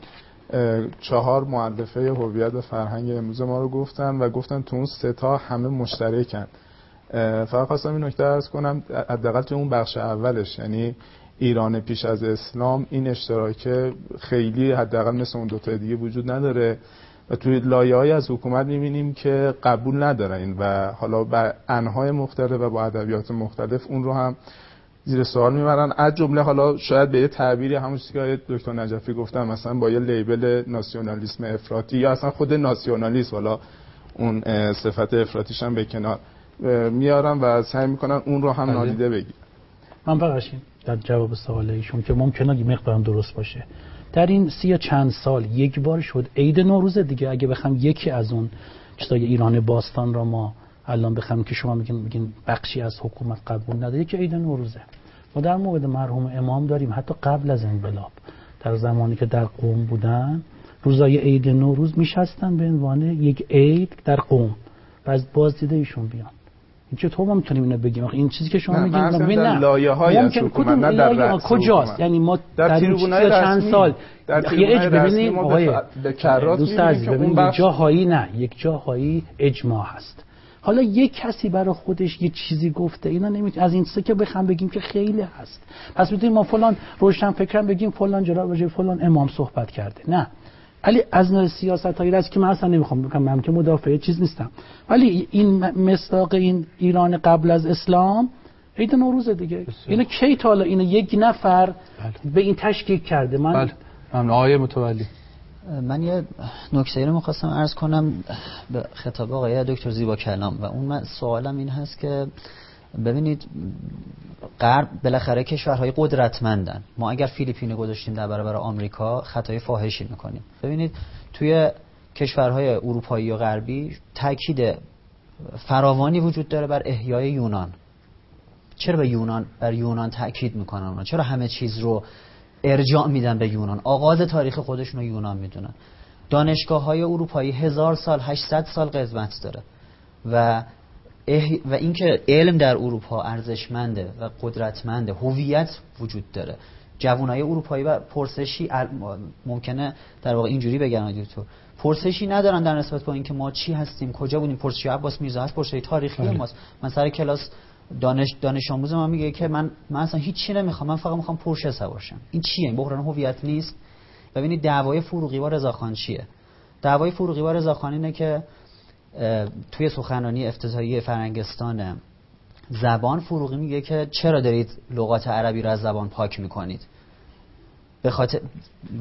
چهار معلفه هویت و فرهنگ امروز ما رو گفتن و گفتن تو اون سه تا همه مشترکن. فقط خواستم این نکته ارز کنم حداقل تو اون بخش اولش. یعنی ایران پیش از اسلام این اشتراک خیلی حداقل مثل اون دوتا دیگه وجود نداره و توی لایه از حکومت می‌بینیم که قبول ندارن و حالا بر انهای مختلف و با ادبیات مختلف اون رو هم زیر سوال می‌برن از جمله حالا شاید به یه تعبیری همون چیزی که دکتر نجفی گفتم مثلا با یه لیبل ناسیونالیسم افراطی یا اصلا خود ناسیونالیسم حالا اون صفت افراطیش هم به کنار میارن و سعی می‌کنن اون رو هم بله. نادیده بگیر من این در جواب سوال ایشون که ممکنه یه مقدارم درست باشه. در این سی و چند سال یک بار شد عید نوروز دیگه. اگه بخوام یکی از اون چیزای ایران باستان را ما الان بخوام که شما میگین میگین بخشی از حکومت قبول نداره یکی عید نوروزه. ما در مورد مرحوم امام داریم. حتی قبل از انقلاب. در زمانی که در قوم بودن روزای عید نوروز میشستن به عنوان یک عید در قوم. و از بازدیده ایشون بیان. چطور ما می‌تونیم اینو بگیم این چیزی که شما نه، میگین ببین در نه. لایه‌های از ممکن- کدوم نه در لایه؟ رأس کجاست. یعنی ما در تریبونای چند. سال در یه اج ببینید ما به آقای دوست عزیز ببینید جاهایی نه یک جاهایی اجماع هست حالا یک کسی برای خودش یه چیزی گفته اینا نمی‌تونه از این سه که بخوام بگیم که خیلی هست پس می‌تونیم ما فلان روشن فکرم بگیم فلان جناب فلان امام صحبت کرده نه ولی از نوع سیاست هایی است که من اصلا نمی‌خوام بگم من که مدافع چیز نیستم. ولی این مصداق این ایران قبل از اسلام عید نوروز دیگه. اینو کی تا حالا اینو یک نفر به این تشکیک کرده؟ من بله. ممنون. آقای متولی. من یه نکته رو می‌خواستم عرض کنم به خطاب آقای دکتر زیبا کلام و اون من سوالم این هست که ببینید غرب بالاخره کشورهای قدرتمندن. ما اگر فیلیپین گذاشتیم در برابر آمریکا خطای فاحشی می‌کنیم. ببینید توی کشورهای اروپایی و غربی تاکید فراوانی وجود داره بر احیای یونان. چرا به یونان بر یونان تاکید می‌کنن؟ چرا همه چیز رو ارجاع میدن به یونان؟ آغاز تاریخ خودشون رو یونان می‌دونن. دانشگاه های اروپایی هزار سال 800 سال قدمت داره. و. و اینکه علم در اروپا ارزشمنده و قدرتمنده هویت وجود داره. جوانای اروپایی و پرسشی ممکنه در واقع اینجوری بگن دکتر. پرسشی ندارن در نسبت با اینکه ما چی هستیم کجا بودیم پرسشی عباس میرزا هست پرسشی تاریخی بله. ماست. من سر کلاس دانش دانش آموز من میگه که من من اصلا هیچ چی نمی‌خوام من فقط می‌خوام پرشه سوار شم. این چیه؟ این بحران هویت نیست؟ ببینید دعوای فروغی با رضاخان چیه؟ دعوای فروغی با رضاخان اینه که توی سخنرانی افتتاحیه فرنگستان زبان فروغی میگه که چرا دارید لغات عربی رو از زبان پاک می‌کنید؟ به خاطر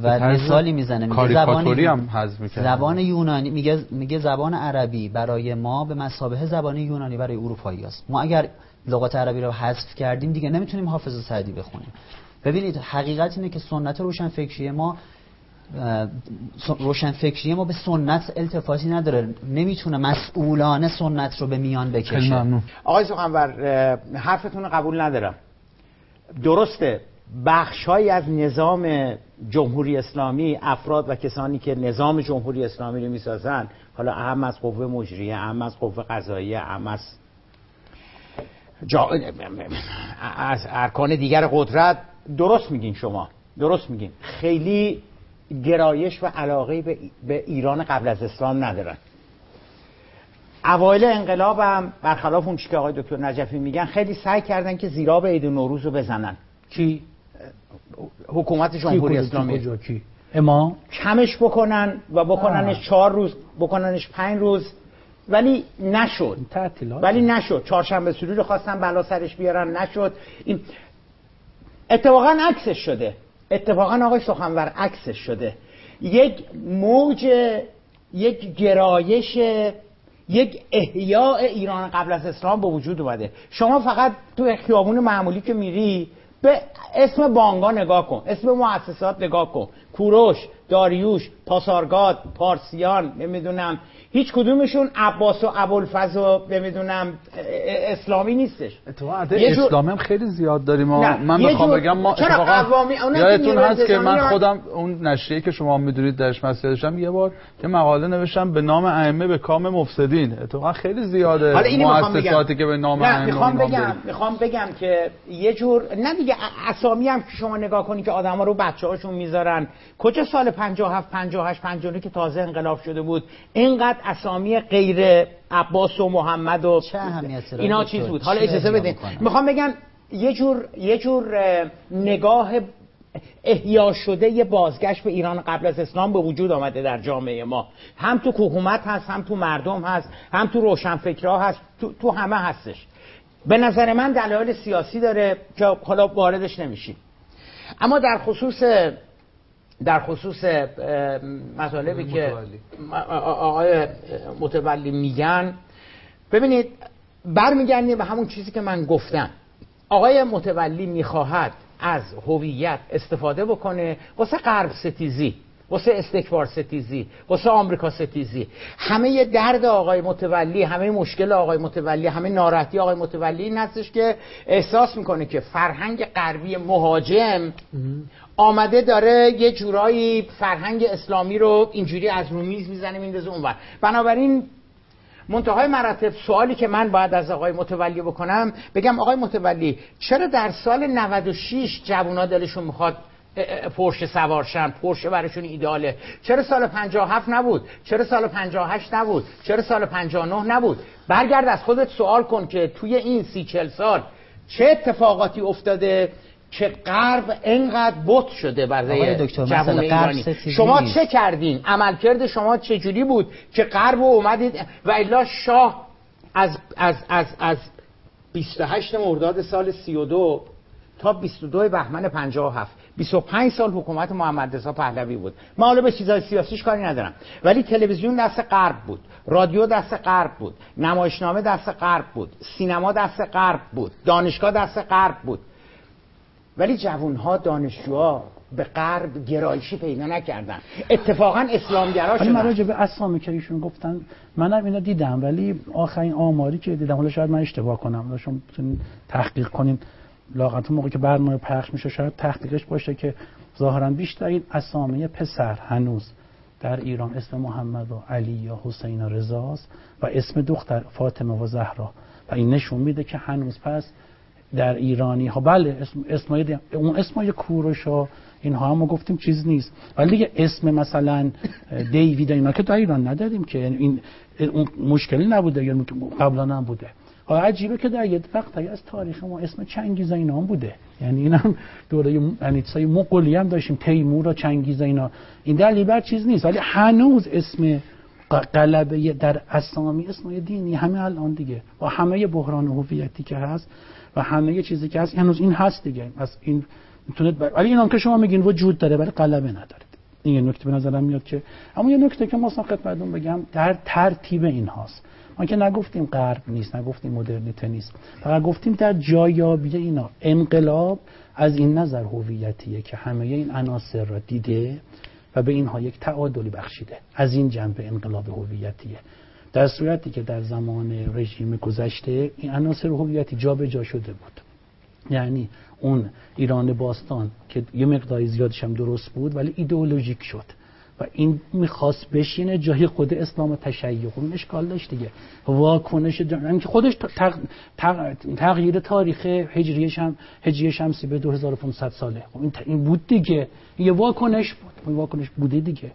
و مثالی می‌زنه میگه زبان هم. زبان یونانی میگه میگه زبان عربی برای ما به مسابه زبان یونانی برای اروپایی است. ما اگر لغات عربی رو حذف کردیم دیگه نمی‌تونیم حافظ سعدی بخونیم. ببینید حقیقت اینه که سنت روشن فکری ما روشن فکری ما به سنت التفاتی نداره. نمی‌تونه مسئولانه سنت رو به میان بکشه. آقای سخنور حرفتون رو قبول ندارم. درسته بخشهایی از نظام جمهوری اسلامی افراد و کسانی که نظام جمهوری اسلامی رو می‌سازن حالا اهم از قوه مجریه اهم از قوه قضاییه اهم از جا... از ارکان دیگر قدرت درست میگین شما. درست میگین. خیلی گرایش و علاقه به ایران قبل از اسلام ندارن. اوایل انقلاب هم برخلاف اون که آقای دکتر نجفی میگن خیلی سعی کردن که زیرا به عید نوروز رو بزنن. کی؟ حکومت جمهوری اسلامی. کی اما کمش بکنن و بکننش چهار روز بکننش پنج روز. ولی نشد. ولی نشد. چهارشنبه سوری رو خواستن بلا سرش بیارن نشد. این اتفاقا عکسش شده. اتفاقا آقای سخنور عکسش شده. یک موج یک گرایش یک احیاء ایران قبل از اسلام به وجود اومده. شما فقط تو خیابون معمولی که میری به اسم بانگا نگاه کن اسم مؤسسات نگاه کن. کوروش داریوش پاسارگاد پارسیان نمی‌دونم هیچ کدومشون عباس و ابوالفضل و نمی‌دونم اسلامی نیستش. اتفاقا اسلامی هم خیلی زیاد داریم ما من می‌خوام بگم ما اتفاقا یادتون هست که من خودم اون نشریه که شما می‌دونید درش مسئله داشتم یه بار که مقاله نوشتم به نام ائمه به کام مفسدین. اتفاقا خیلی زیاده مؤسساتی که به نام ائمه می‌خوام بگم می‌خوام بگم که یه جور نه دیگه اسامی هم که شما نگاه کنید که آدما رو بچه‌هاشون می‌ذارن. کجا سال 57 58 59 که تازه انقلاب شده بود؟ اینقدر اسامی غیر عباس و محمد و اینا چیز بود؟ حالا اجازه بدین. می‌خوام بگم یه جور یه جور نگاه احیا شده یه بازگشت به ایران قبل از اسلام به وجود آمده در جامعه ما. هم تو حکومت هست هم تو مردم هست هم تو روشنفکرها هست تو, تو همه هستش. به نظر من دلایل سیاسی داره که حالا واردش نمیشیم. اما در خصوص در خصوص مطالبی که آقای متولی میگن. ببینید برمیگردیم به همون چیزی که من گفتم. آقای متولی می‌خواهد از هویت استفاده بکنه واسه غرب ستیزی واسه استکبار ستیزی واسه آمریکا ستیزی. همه درد آقای متولی همه مشکل آقای متولی همه ناراحتی آقای متولی این هستش که احساس می‌کنه که فرهنگ غربی مهاجم آمده داره یه جورایی فرهنگ اسلامی رو اینجوری از رو میز می‌زنه میندازه اونور بنابراین منتهای مراتب سوالی که من باید از آقای متولی بکنم بگم آقای متولی چرا در سال 96 جوونا دلشون می‌خواد پرش سوارشن پرشه برشون ایداله؟ چرا سال 57 نبود؟ چرا سال 58 نبود؟ چرا سال 59 نبود؟ برگرد از خودت سوال کن که توی این سی چل سال چه اتفاقاتی افتاده که غرب انقدر بت شده برای جوان ایرانی. شما چه کردین؟ عملکرد شما چه جوری بود که غرب اومدید؟ و الا شاه از از از از 28 مرداد سال 32 تا 22 بهمن 57 25 سال حکومت محمد رضا پهلوی بود. ما حالا به چیزای سیاسیش کاری ندارم. ولی تلویزیون دست غرب بود. رادیو دست غرب بود. نمایشنامه دست غرب بود. سینما دست غرب بود. دانشگاه دست غرب بود. ولی جوانها دانشجوها به غرب گرایشی پیدا نکردن. اتفاقا اسلامگرا شدن من راجع به اسامی که ایشون گفتن منم اینا دیدم ولی آخرین آماری که دیدم حالا شاید من اشتباه کنم شما تحقیق کنین. لاغت موقع که برنامه پخش میشه شاید تحقیقش باشه که ظاهرا بیشتر این اسامی پسر هنوز در ایران اسم محمد و علی یا حسین و رضاست و اسم دختر فاطمه و زهرا. و این نشون میده که هنوز پس در ایرانی ها. بله اسم اسمای اون اسمای کوروش ها اینها هم ما گفتیم چیز نیست. ولی دیگه اسم مثلا دیوید اینا که در ایران نداریم که. یعنی این اون مشکلی نبوده یا قبلا هم بوده حالا عجیبه که در یه وقت از تاریخ ما اسم چنگیز اینا هم بوده. یعنی این هم دوره یعنی سای مقلی هم داشتیم تیمور و چنگیز اینا. این دلیل بر چیز نیست. ولی هنوز اسم قلبه در اسامی اسمای دینی همه الان دیگه با همه بحران هویتی که هست و همه چیزی که هست هنوز این هست دیگه. پس این می‌تونید بر... ولی این که شما میگین وجود داره ولی قلبه نداره این یه نکته به نظرم میاد که اما یه نکته که ما خدمتتون بگم در ترتیب این هاست. ما که نگفتیم غرب نیست نگفتیم مدرنیته نیست. فقط گفتیم در جایابی اینا. انقلاب از این نظر هویتیه که همه این عناصر را دیده و به اینها یک تعادلی بخشیده. از این جنبه انقلاب هویتیه. در صورتی که در زمان رژیم گذشته این عناصر هویتی جابجا شده بود. یعنی اون ایران باستان که یه مقداری زیادش هم درست بود ولی ایدئولوژیک شد. و این می‌خواست بشینه جای خود اسلام و تشیع. خب این اشکال داشت دیگه. واکنش که خودش تغییر تاریخ هجری شم هجری شمسی به 2500 ساله. خب این بود دیگه. یه واکنش بود. این واکنش بوده دیگه.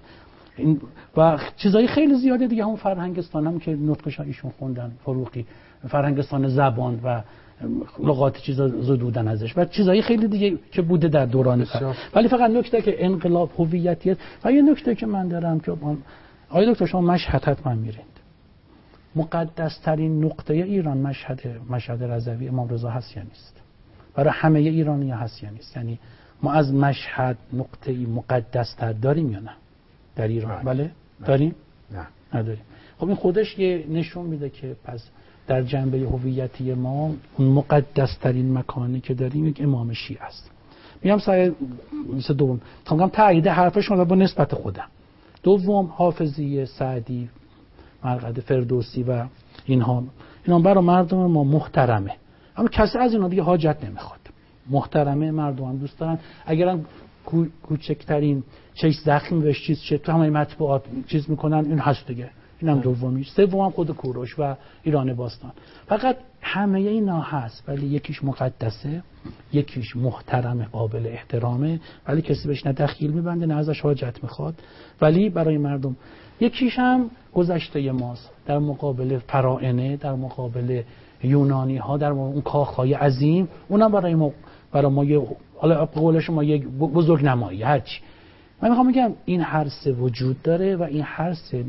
این و چیزای خیلی زیاده دیگه همون فرهنگستان هم که نطقش ایشون خوندن فروقی فرهنگستان زبان و لغات چیزا زدودن ازش. و چیزایی خیلی دیگه که بوده در دوران ولی فقط نکته که انقلاب هویتیت و یه نکته که من دارم که آقای دکتر شما مشهد حتما میرید. مقدس ترین نقطه ایران مشهد مشهد رضوی امام رضا هست یا نیست برای همه ایرانی هست یا نیست یعنی ما از مشهد نقطه مقدس تر داریم یا نه؟ در ایران. بله؟ داریم؟ نه. نداریم. خب این خودش یه نشون میده که پس در جنبه هویتی ما اون مقدس ترین مکانی که داریم یک امام شیعه است. میگم سعی مثل دوم. تا تایید حرف شما با نسبت خودم. دوم حافظی سعدی مرقد فردوسی و اینها. اینا برای مردم ما محترمه. اما کسی از اینا دیگه حاجت نمی‌خواد. محترمه مردم هم دوست دارن. اگرم کوچکترین چیز زخم بهش چیز چه تو همه مطبوعات چیز می‌کنن این هست دیگه. اینم دومیش. سوم خود کوروش و ایران باستان. فقط همه اینا هست ولی یکیش مقدسه یکیش محترم قابل احترامه. ولی کسی بهش نه دخیل میبنده نه ازش حاجت می‌خواد. ولی برای مردم. یکیش هم گذشته ماست. در مقابل فرائنه در مقابل یونانی ها در اون کاخهای عظیم. اونم برای ما برای ما یه حالا قول شما یک بزرگ نمایی هرچی. من می‌خوام بگم این هر سه وجود داره و این هر سه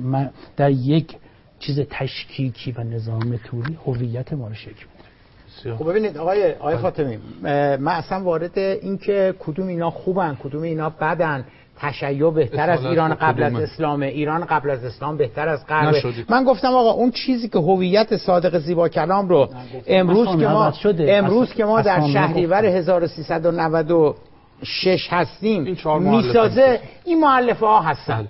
در یک چیز تشکیکی و نظام توری هویت ما رو شکل میده. خب ببینید آقای آقای. فاطمی من اصلا وارد این که کدوم اینا خوبن کدوم اینا بدن تشیع بهتر از ایران قبل از اسلامه ایران قبل از اسلام بهتر از غرب من گفتم آقا اون چیزی که هویت صادق زیبا کلام رو امروز که ما امروز که ما در شهریور 1390 شش هستیم می‌سازه این معلفه ها هستن. بله.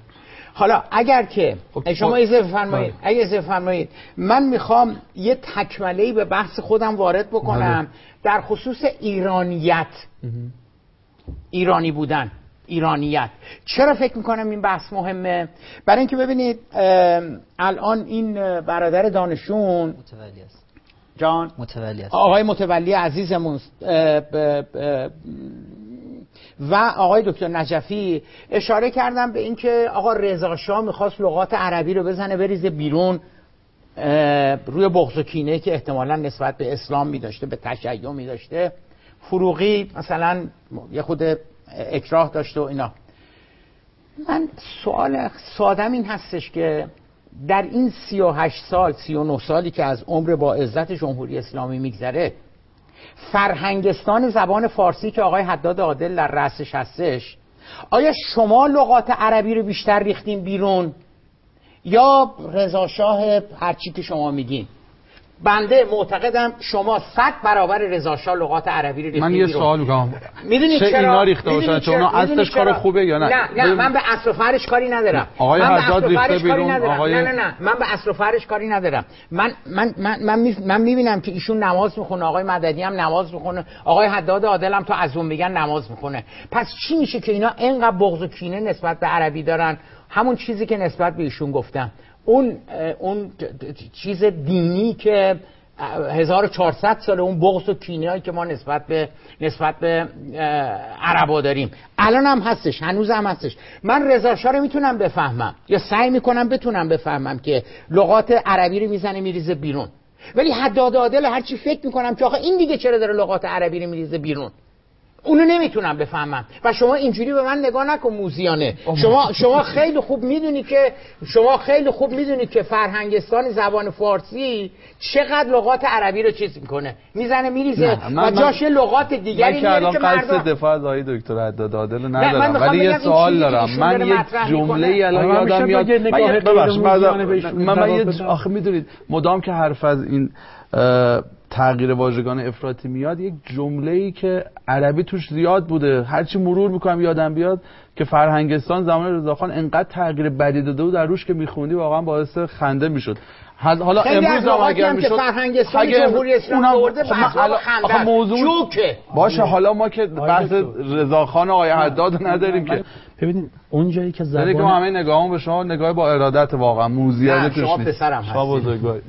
حالا اگر که خب شما اجازه بفرمایید بله. اگه اجازه بفرمایید من می‌خوام یه تکمله به بحث خودم وارد بکنم. بله. در خصوص ایرانیت. ایرانی بودن ایرانیت. چرا فکر می‌کنم این بحث مهمه؟ برای اینکه ببینید الان این برادر دانشون متولی است. جان؟ متولی است. آقای متولی عزیزمون و آقای دکتر نجفی اشاره کردم به اینکه آقا رضا شاه می‌خواست لغات عربی رو بزنه بریزه بیرون روی بغض و کینه که احتمالا نسبت به اسلام میداشته به تشیع میداشته. فروغی مثلا یه خود اکراه داشته و اینا. من سوال سادم این هستش که در این 38 سال 39 سالی که از عمر با عزت جمهوری اسلامی میگذره فرهنگستان زبان فارسی که آقای حداد عادل در رأسش هستش آیا شما لغات عربی رو بیشتر ریختین بیرون؟ یا رضا شاه هرچی که شما میگین؟ بنده معتقدم شما صد برابر رضا شاه لغات عربی رو من یه سوال میگم می‌دونید چرا؟ اینا ریخته باشن؟ چون اصلش کار خوبه یا نه؟ نه نه من به اصل و فرش کاری ندارم. آقای حداد ریخته بیرون. آقای نه نه نه. من به اصل و فرش کاری ندارم. من من من من, من می‌بینم که ایشون نماز می‌خونه آقای مددی هم نماز می‌خونه آقای حداد عادل هم تا از اون بگن نماز می‌خونه. پس چی میشه که اینا اینقدر بغض و کینه نسبت به عربی دارن؟ همون چیزی که نسبت به ایشون گفتم. اون اون چیز دینی که 1400 سال اون بغض و کینه‌ای که ما نسبت به نسبت به عربا داریم. الان هم هستش هنوز هم هستش. من رضا رو می‌تونم بفهمم یا سعی می‌کنم بتونم بفهمم که لغات عربی رو می‌زنه میریزه بیرون. ولی حداد عادل هرچی فکر می‌کنم که آخه این دیگه چرا داره لغات عربی رو میریزه بیرون؟ اونو نمی‌تونم بفهمم. و شما اینجوری به من نگاه نکن موزیانه. شما شما خیلی خوب می‌دونی که شما خیلی خوب می‌دونی که فرهنگستان زبان فارسی چقدر لغات عربی رو چیز می‌کنه. می‌زنه میریزه. و جاش لغات دیگری میاره که مردم دفاع از آقای دکتر عداد عادل ندارم. ولی یه سوال دارم. من یه جمله ای الان یادم میاد. من من یه آخه می‌دونید مدام که حرف از این تغییر واژگان افراطی میاد یک جمله ای که عربی توش زیاد بوده هرچی مرور می‌کنم یادم بیاد که فرهنگستان زمان رضاخان انقدر تغییر بدی داده بود در روش که میخوندی واقعا باعث خنده می‌شد حالا امروز هم اگر می‌شد فرهنگ اسلامی جمهوری اسلامی آورده خب خنده موضوع جوکه باشه حالا ما که بحث. رضاخان آقای حداد نداریم که ببینید اون جایی که داره که زبان همه نگاهمون به شما نگاه با ارادت واقعا موزیت نه، توش شما نیست. پسرم شما هستی. بزرگواری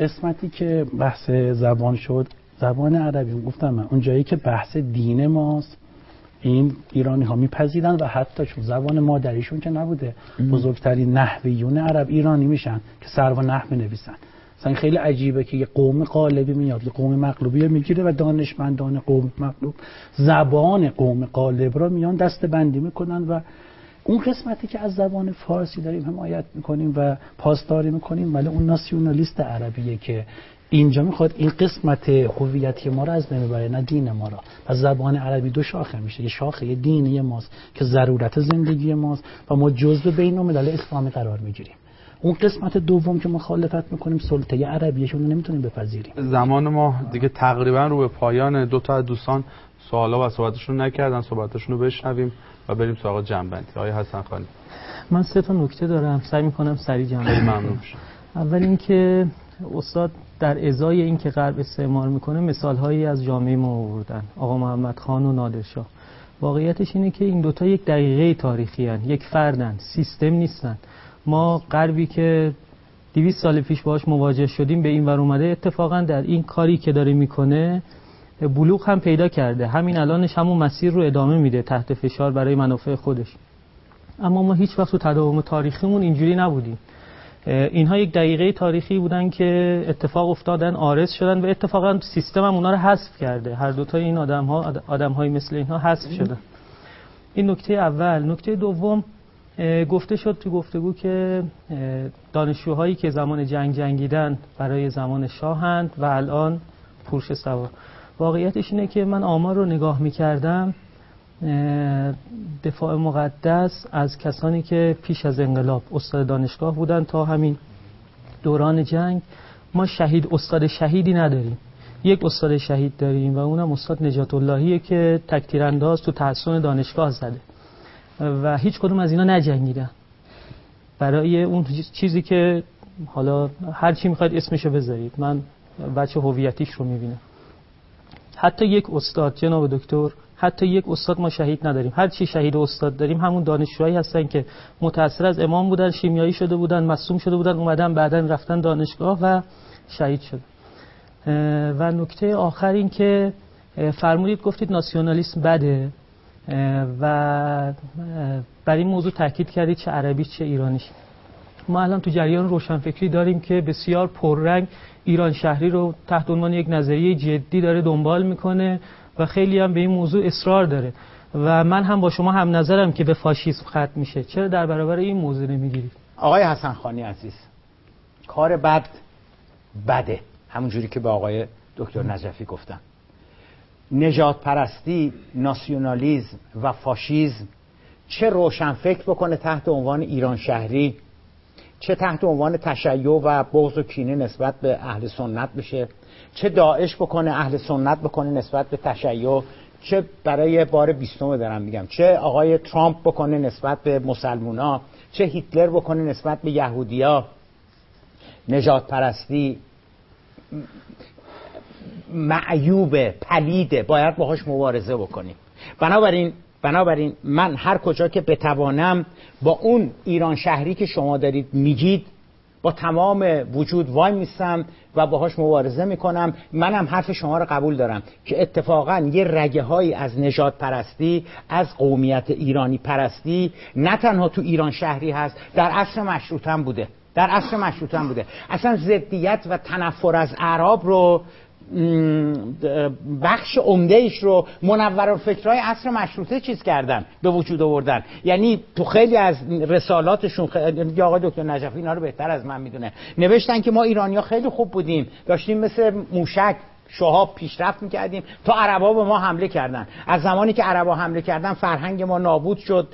قسمتی که بحث زبان شد زبان عربی گفتم من اون جایی که بحث دین ماست این ایرانی ها میپذیرن و حتی چون زبان مادریشون که نبوده بزرگترین نحویون عرب ایرانی میشن که سر و نحو نویسن مثلا خیلی عجیبه که یه قوم قالبی میاد یه قوم مغلوبی می‌گیره و دانشمندان قوم مغلوب زبان قوم قالب رو میان دست بندی می‌کنن و اون قسمتی که از زبان فارسی داریم حمایت می‌کنیم و پاسداری می‌کنیم ولی اون ناسیونالیست عربیه که اینجا می‌خواد این قسمت هویتی ما رو از بین ببره نه دین ما رو. و زبان عربی دو شاخه میشه یه شاخه دینی ماست که ضرورت زندگی ماست و ما جزء بین الملل اسلامی قرار می‌گیریم. اون قسمت دوم که مخالفت می‌کنیم سلطه عربیشون رو نمی‌تونیم بپذیریم. زمان ما دیگه تقریبا رو به پایان دو تا از دوستان سوالا و صحبتشون نکردن صحبتشون رو بشنویم. و بریم سراغ جنبندی. آقای حسن خانی. من سه تا نکته دارم. سعی می‌کنم سریع کنم. ممنون اول اینکه استاد در ازای اینکه غرب استعمار می‌کنه مثال هایی از جامعه ما آوردن. آقا محمد خان و نادرشاه. واقعیتش اینه که این دوتا یک دقیقه تاریخی هن. یک فردن. سیستم نیستن. ما غربی که 200 سال پیش باهاش مواجه شدیم به این ور اومده اتفاقا در این کاری که داره می‌کنه بلوغ هم پیدا کرده. همین الانش همون مسیر رو ادامه میده تحت فشار برای منافع خودش. اما ما هیچ وقت تو تداوم تاریخیمون اینجوری نبودیم. اینها یک دقیقه تاریخی بودن که اتفاق افتادن آرز شدن و اتفاقا سیستم هم اونا رو حذف کرده. هر دوتا این آدم ها آدم های مثل اینها حذف شدن. این نکته اول. نکته دوم گفته شد تو گفتگو که دانشجوهایی که زمان جنگ جنگیدن برای زمان شاهند و الان پورش سوار. واقعیتش اینه که من آمار رو نگاه می‌کردم دفاع مقدس از کسانی که پیش از انقلاب استاد دانشگاه بودن تا همین دوران جنگ ما شهید استاد شهیدی نداریم. یک استاد شهید داریم و اونم استاد نجات اللهیه که تکتیر انداز تو تحسن دانشگاه زده. و هیچ کدوم از اینا نجنگیدن. برای اون چیزی که حالا هر چی می‌خواید اسمشو بذارید. من بچه هویتیش رو می‌بینم. حتی یک استاد جناب دکتر حتی یک استاد ما شهید نداریم. هر چی شهید استاد داریم همون دانشجوهایی هستن که متأثر از امام بودن شیمیایی شده بودن مصوم شده بودن اومدن بعدا رفتن دانشگاه و شهید شد و نکته آخر این که فرمودید گفتید ناسیونالیسم بده. و بر این موضوع تاکید کردید چه عربی چه ایرانیش. ما الان تو جریان روشنفکری داریم که بسیار پررنگ ایران شهری رو تحت عنوان یک نظریه جدی داره دنبال می‌کنه و خیلی هم به این موضوع اصرار داره. و من هم با شما هم نظرم که به فاشیسم ختم میشه. چرا در برابر این موضوع نمی‌گیرید؟ آقای حسن خانی عزیز کار بد بده. همون جوری که به آقای دکتر نجفی گفتم. نجات پرستی ناسیونالیزم و فاشیزم چه روشن فکر بکنه تحت عنوان ایران شهری؟ چه تحت عنوان تشیع و بغض و کینه نسبت به اهل سنت بشه چه داعش بکنه اهل سنت بکنه نسبت به تشیع؟ چه برای بار بیستم دارم میگم. چه آقای ترامپ بکنه نسبت به مسلمونا؟ چه هیتلر بکنه نسبت به یهودیا؟ نجات پرستی معیوبه پلیده باید باهاش مبارزه بکنیم. بنابراین بنابراین من هر کجا که بتوانم با اون ایران شهری که شما دارید میگید با تمام وجود وای میستم و باهاش مبارزه می‌کنم. منم حرف شما رو قبول دارم که اتفاقا یه رگه هایی از نجات پرستی از قومیت ایرانی پرستی نه تنها تو ایران شهری هست در عصر مشروطم بوده در عصر مشروطم بوده. اصلا ضدیت و تنفر از اعراب رو بخش عمده ایش رو منور فکرهای عصر مشروطه چیز کردن به وجود آوردن. یعنی تو خیلی از رسالاتشون خیلی آقای دکتر نجفی اینا رو بهتر از من می‌دونه. نوشتن که ما ایرانیا خیلی خوب بودیم. داشتیم مثل موشک شهاب پیشرفت می‌کردیم تا عربا به ما حمله کردن. از زمانی که عربا حمله کردن فرهنگ ما نابود شد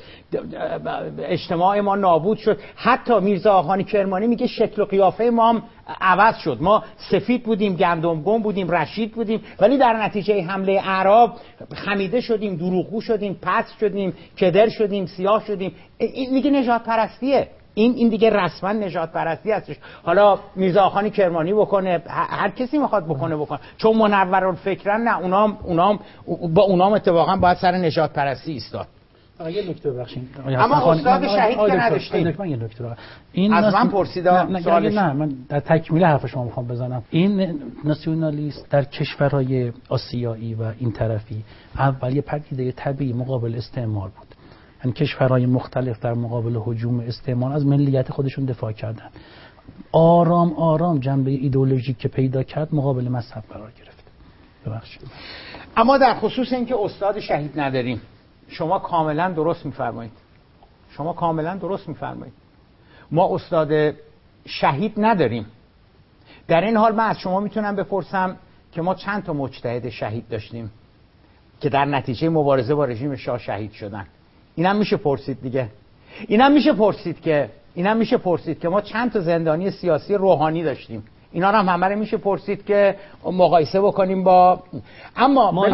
اجتماع ما نابود شد. حتی میرزا آخانی کرمانی میگه شکل و قیافه ما هم عوض شد. ما سفید بودیم گندمگون بودیم رشید بودیم ولی در نتیجه حمله اعراب خمیده شدیم دروغگو شدیم پس شدیم کدر شدیم سیاه شدیم. این میگه نجات پرستیه این این دیگه رسما نجات پرستی هستش. حالا میرزا خانی کرمانی بکنه هر کسی می‌خواد بکنه بکنه. چون منورون فکرن نه اونام اونام با اونام اتفاقا باید سر نجات پرستی ایستاد یه نکته ببخشید. اما استاد شهید که نداشتیم. من یه نکته این از من پرسید نه, نه من در تکمیل حرف شما می‌خوام بزنم. این ناسیونالیست در کشورهای آسیایی و این طرفی اول یه پدیده طبیعی مقابل استعمار بود. یعنی کشورهای مختلف در مقابل حجوم استعمار از ملیت خودشون دفاع کردن. آرام آرام جنبه ایدئولوژیک که پیدا کرد مقابل مذهب قرار گرفت. ببخشید. اما در خصوص اینکه استاد شهید نداریم شما کاملا درست میفرمایید. شما کاملا درست میفرمایید. ما استاد شهید نداریم. در این حال من از شما می‌تونم بپرسم که ما چند تا مجتهد شهید داشتیم که در نتیجه مبارزه با رژیم شاه شهید شدن. اینم میشه پرسید دیگه. اینم میشه پرسید که اینم میشه پرسید که ما چند تا زندانی سیاسی روحانی داشتیم. اینا رو هم همه میشه پرسید که مقایسه بکنیم با اما ما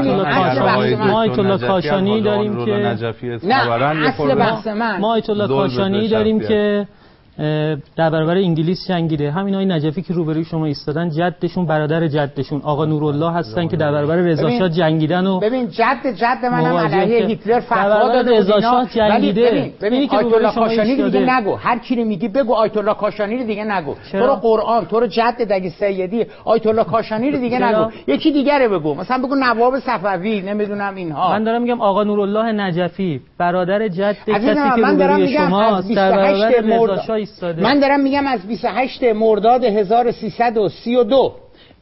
آیت الله کاشانی داریم که نه اصل بحث من. ما آیت الله کاشانی داریم که در برابر انگلیس جنگیده. همین های نجفی که روبروی شما ایستادن جدشون برادر جدشون. آقا نورالله هستن که در برابر رضا شاه جنگیدن و ببین جد جد منم علیه هیتلر فتوا داده رضا شاه جنگیده. ببین, ببین که آیت الله کاشانی رو دیگه نگو. هر کی رو میگی بگو آیت الله کاشانی رو دیگه نگو. تو رو قرآن تو رو جد دگی سیدی آیت الله کاشانی رو دیگه نگو. یکی دیگه بگو. مثلا بگو نواب صفوی نمی‌دونم اینها. من دارم میگم آقا نورالله نجفی برادر جد کسی که روبروی شماست در برابر رضا شاه من دارم میگم از 28 مرداد 1332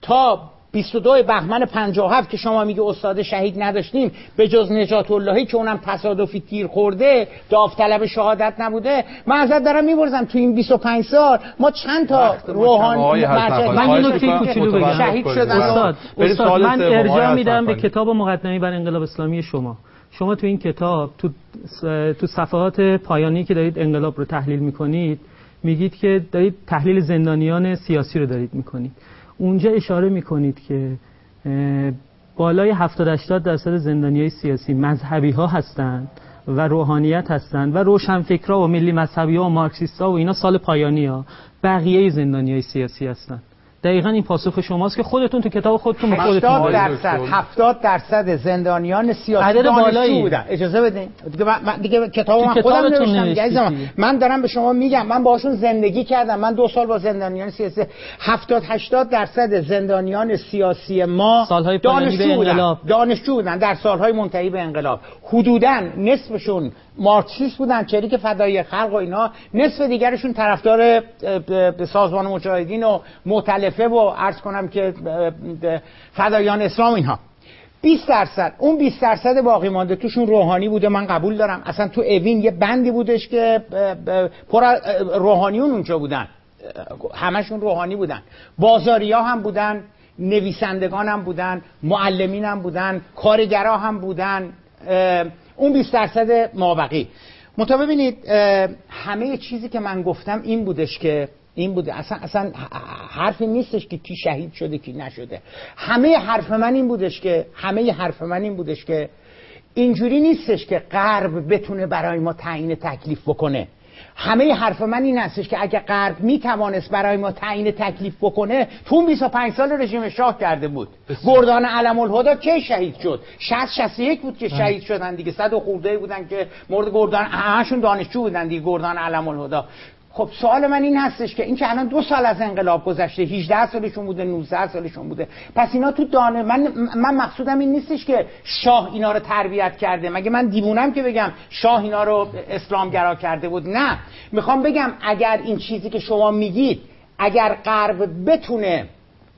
تا 22 بهمن 57 که شما میگه استاد شهید نداشتیم به جز نجات اللهی که اونم تصادفی تیر خورده داوطلب شهادت نبوده من ازت دارم میبرزم تو این 25 سال ما چند تا روحانی من یه نکته کوچولو بگم. شهید شدن. استاد, استاد من ارجاع میدم به کتاب مقدمه بر انقلاب اسلامی شما. شما تو این کتاب تو تو صفحات پایانی که دارید انقلاب رو تحلیل می‌کنید میگید که دارید تحلیل زندانیان سیاسی رو دارید می‌کنید. اونجا اشاره می‌کنید که بالای 70 80 درصد زندانی های سیاسی مذهبی ها هستند و روحانیت هستند و روشنفکرا و ملی مذهبی ها و مارکسیست ها و اینا سال پایانی ها بقیه زندانی های سیاسی هستند. دقیقا این پاسخ شماست که خودتون تو کتاب خودتون به خودتون 70 درصد 70 درصد زندانیان سیاسی بالایی. بودن. اجازه بدین. دیگه من دیگه کتاب من خودم نوشتم من دارم به شما میگم. من باشون زندگی کردم. من دو سال با زندانیان سیاسی 70 80 درصد زندانیان سیاسی ما دانشجو بودن. دانشجو بودن. در سالهای منتهی به انقلاب. حدودا نصفشون مارکسیست بودن چریک فدایی خلق و اینا. نصف دیگرشون طرفدار سازمان مجاهدین و مؤتلفه و عرض کنم که فدایان اسلام اینها. 20 درصد. اون 20 درصد باقی مانده توشون روحانی بوده من قبول دارم. اصلا تو اوین یه بندی بودش که پر روحانیون اونجا بودن. همشون روحانی بودن. بازاریا هم بودن نویسندگان هم بودن معلمین هم بودن کارگرا هم بودن. اون 20 درصد مابقی متا ببینید همه چیزی که من گفتم این بودش که این بوده. اصلا اصلا حرفی نیستش که کی شهید شده کی نشده. همه حرف من این بودش که همه حرف من این بودش که اینجوری نیستش که غرب بتونه برای ما تعیین تکلیف بکنه. همه حرف من این هستش که اگه غرب می‌توانست برای ما تعیین تکلیف بکنه تو اون 25 سال رژیم شاه کرده بود. گردان علم الهدا کی شهید شد؟ 60 61 بود که شهید شدن دیگه. صد و خورده بودن که مورد گردان همشون دانشجو بودن دیگه گردان علم الهدا خب سوال من این هستش که این که الان دو سال از انقلاب گذشته 18 سالشون بوده 19 سالشون بوده. پس اینا تو دانه من من مقصودم این نیستش که شاه اینا رو تربیت کرده. مگه من دیوونم که بگم شاه اینا رو اسلامگرا کرده بود؟ نه. می‌خوام بگم اگر این چیزی که شما میگید اگر غرب بتونه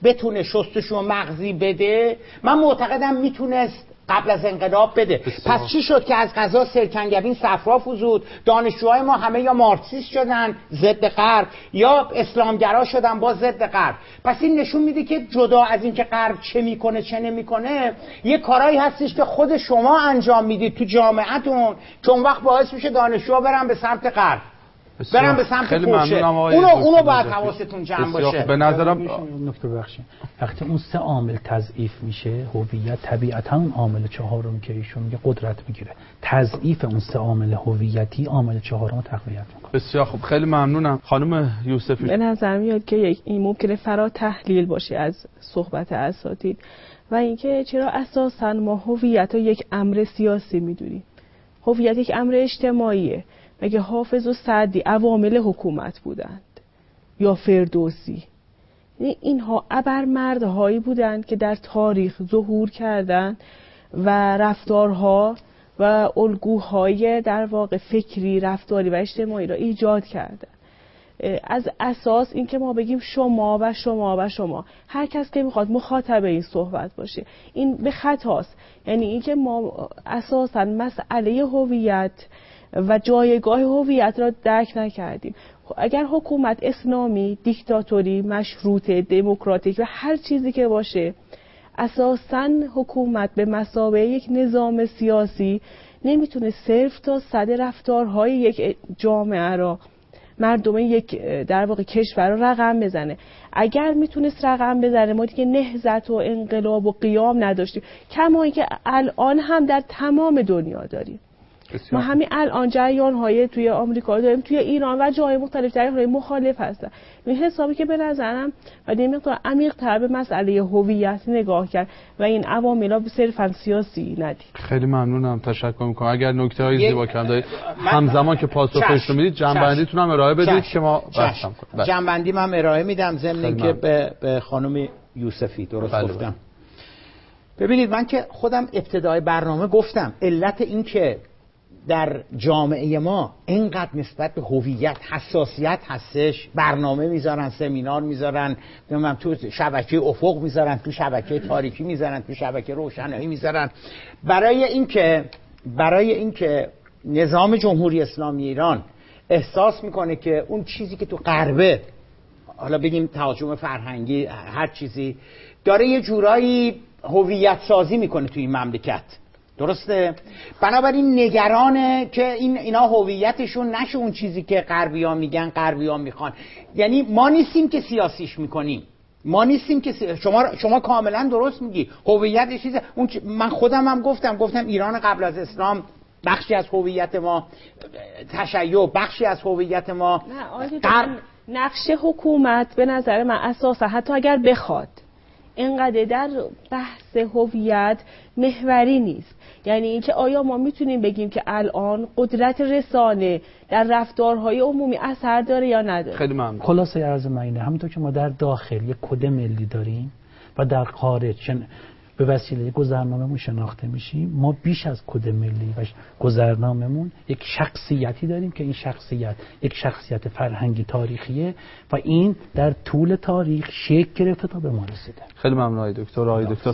بتونه شستشون مغزی بده من معتقدم می‌تونست قبل از انقلاب بده. پس چی شد که از غذا سرکنگبین صفرا فزود؟ دانشجوهای ما همه یا مارکسیست شدن ضد غرب یا اسلامگرا شدن با ضد غرب. پس این نشون میده که جدا از اینکه غرب چه می‌کنه چه نمی‌کنه یه کارایی هستش که خود شما انجام می‌دید تو جامعتون چون وقت باعث میشه دانشجوها برن به سمت غرب. بسیار. برم به سمت خیلی پرشه اونو اونو باید. حواستون جمع بسیار باشه. به نظرم نکته بخشید وقتی اون سه عامل تضعیف میشه هویت طبیعتا اون عامل چهارم که ایشون میگه قدرت می‌گیره. تضعیف اون سه عامل هویتی عامل چهارم رو تقویت می‌کنه. بسیار خوب. خیلی ممنونم. خانم یوسفی. به نظر میاد که یک این ممکنه فرا تحلیل باشه از صحبت اساتید. و اینکه چرا اساسا ما هویت رو یک امر سیاسی می‌دونیم. هویت یک امر اجتماعیه. مگه حافظ و سعدی عوامل حکومت بودند یا فردوسی؟ یعنی اینها ابرمردهایی بودند که در تاریخ ظهور کردند و رفتارها و الگوهای در واقع فکری رفتاری و اجتماعی را ایجاد کردند. از اساس اینکه ما بگیم شما و شما و شما هر کس که می‌خواد مخاطب این صحبت باشه. این به خطاست. یعنی اینکه ما اساسا مسئله هویت و جایگاه هویت را درک نکردیم. اگر حکومت اسلامی دیکتاتوری مشروطه دموکراتیک و هر چیزی که باشه اساسا حکومت به مسابقه یک نظام سیاسی نمی‌تونه صرف تا صد رفتارهای یک جامعه را مردم یک در واقع کشور رو رقم بزنه. اگر می‌تونست رقم بزنه ما دیگه نهزت و انقلاب و قیام نداشتیم. کما اینکه الان هم در تمام دنیا داریم. ما همین الان جریان های توی آمریکا داریم توی ایران و جای مختلف جریان های مخالف هستن. این حسابی که به نظرم و این مقدار عمیق تر به مسئله هویت نگاه کرد و این عوامل ها صرفا سیاسی ندید. خیلی ممنونم. تشکر می‌کنم. اگر نکته های زیبا کم دارید همزمان که پاسخش رو می‌دید جنبندیتون هم ارائه بدید که ما بحثم کنیم. جنبندی من ارائه میدم ضمن که به, به خانم یوسفی درست بله گفتم. ببینید من که خودم ابتدای برنامه گفتم علت این که در جامعه ما اینقدر نسبت به هویت حساسیت هستش. برنامه می‌ذارن سمینار می‌ذارن نمی‌دونم تو شبکه افق می‌ذارن تو شبکه تاریکی می‌ذارن تو شبکه روشنایی می‌ذارن. برای اینکه برای اینکه نظام جمهوری اسلامی ایران احساس می‌کنه که اون چیزی که تو غربه حالا بگیم تهاجم فرهنگی هر چیزی داره یه جورایی هویت سازی می‌کنه تو این مملکت. درسته؟ بنابراین نگرانه که این اینا هویتشون نشه اون چیزی که غربیا میگن غربیا می‌خوان. یعنی ما نیستیم که سیاسیش می‌کنیم. ما نیستیم که سی... شما شما کاملا درست میگی. هویت چیز اون چ... من خودم هم گفتم گفتم ایران قبل از اسلام بخشی از هویت ما تشیع بخشی از هویت ما. قر... نقش حکومت به نظر من اساسا حتی اگر بخواد اینقدر در بحث هویت محوری نیست. یعنی اینکه آیا ما می‌تونیم بگیم که الان قدرت رسانه در رفتارهای عمومی اثر داره یا نداره؟ خیلی ممنون. خلاصه عرض من اینه همونطور که ما در داخل یک کد ملی داریم و در خارج به وسیله گذرنامهمون شناخته میشیم ما بیش از کد ملی و گذرنامهمون یک شخصیتی داریم که این شخصیت یک شخصیت فرهنگی تاریخیه و این در طول تاریخ شکل گرفته تا به ما رسیده. خیلی ممنون آقای دکتر. آقای دکتر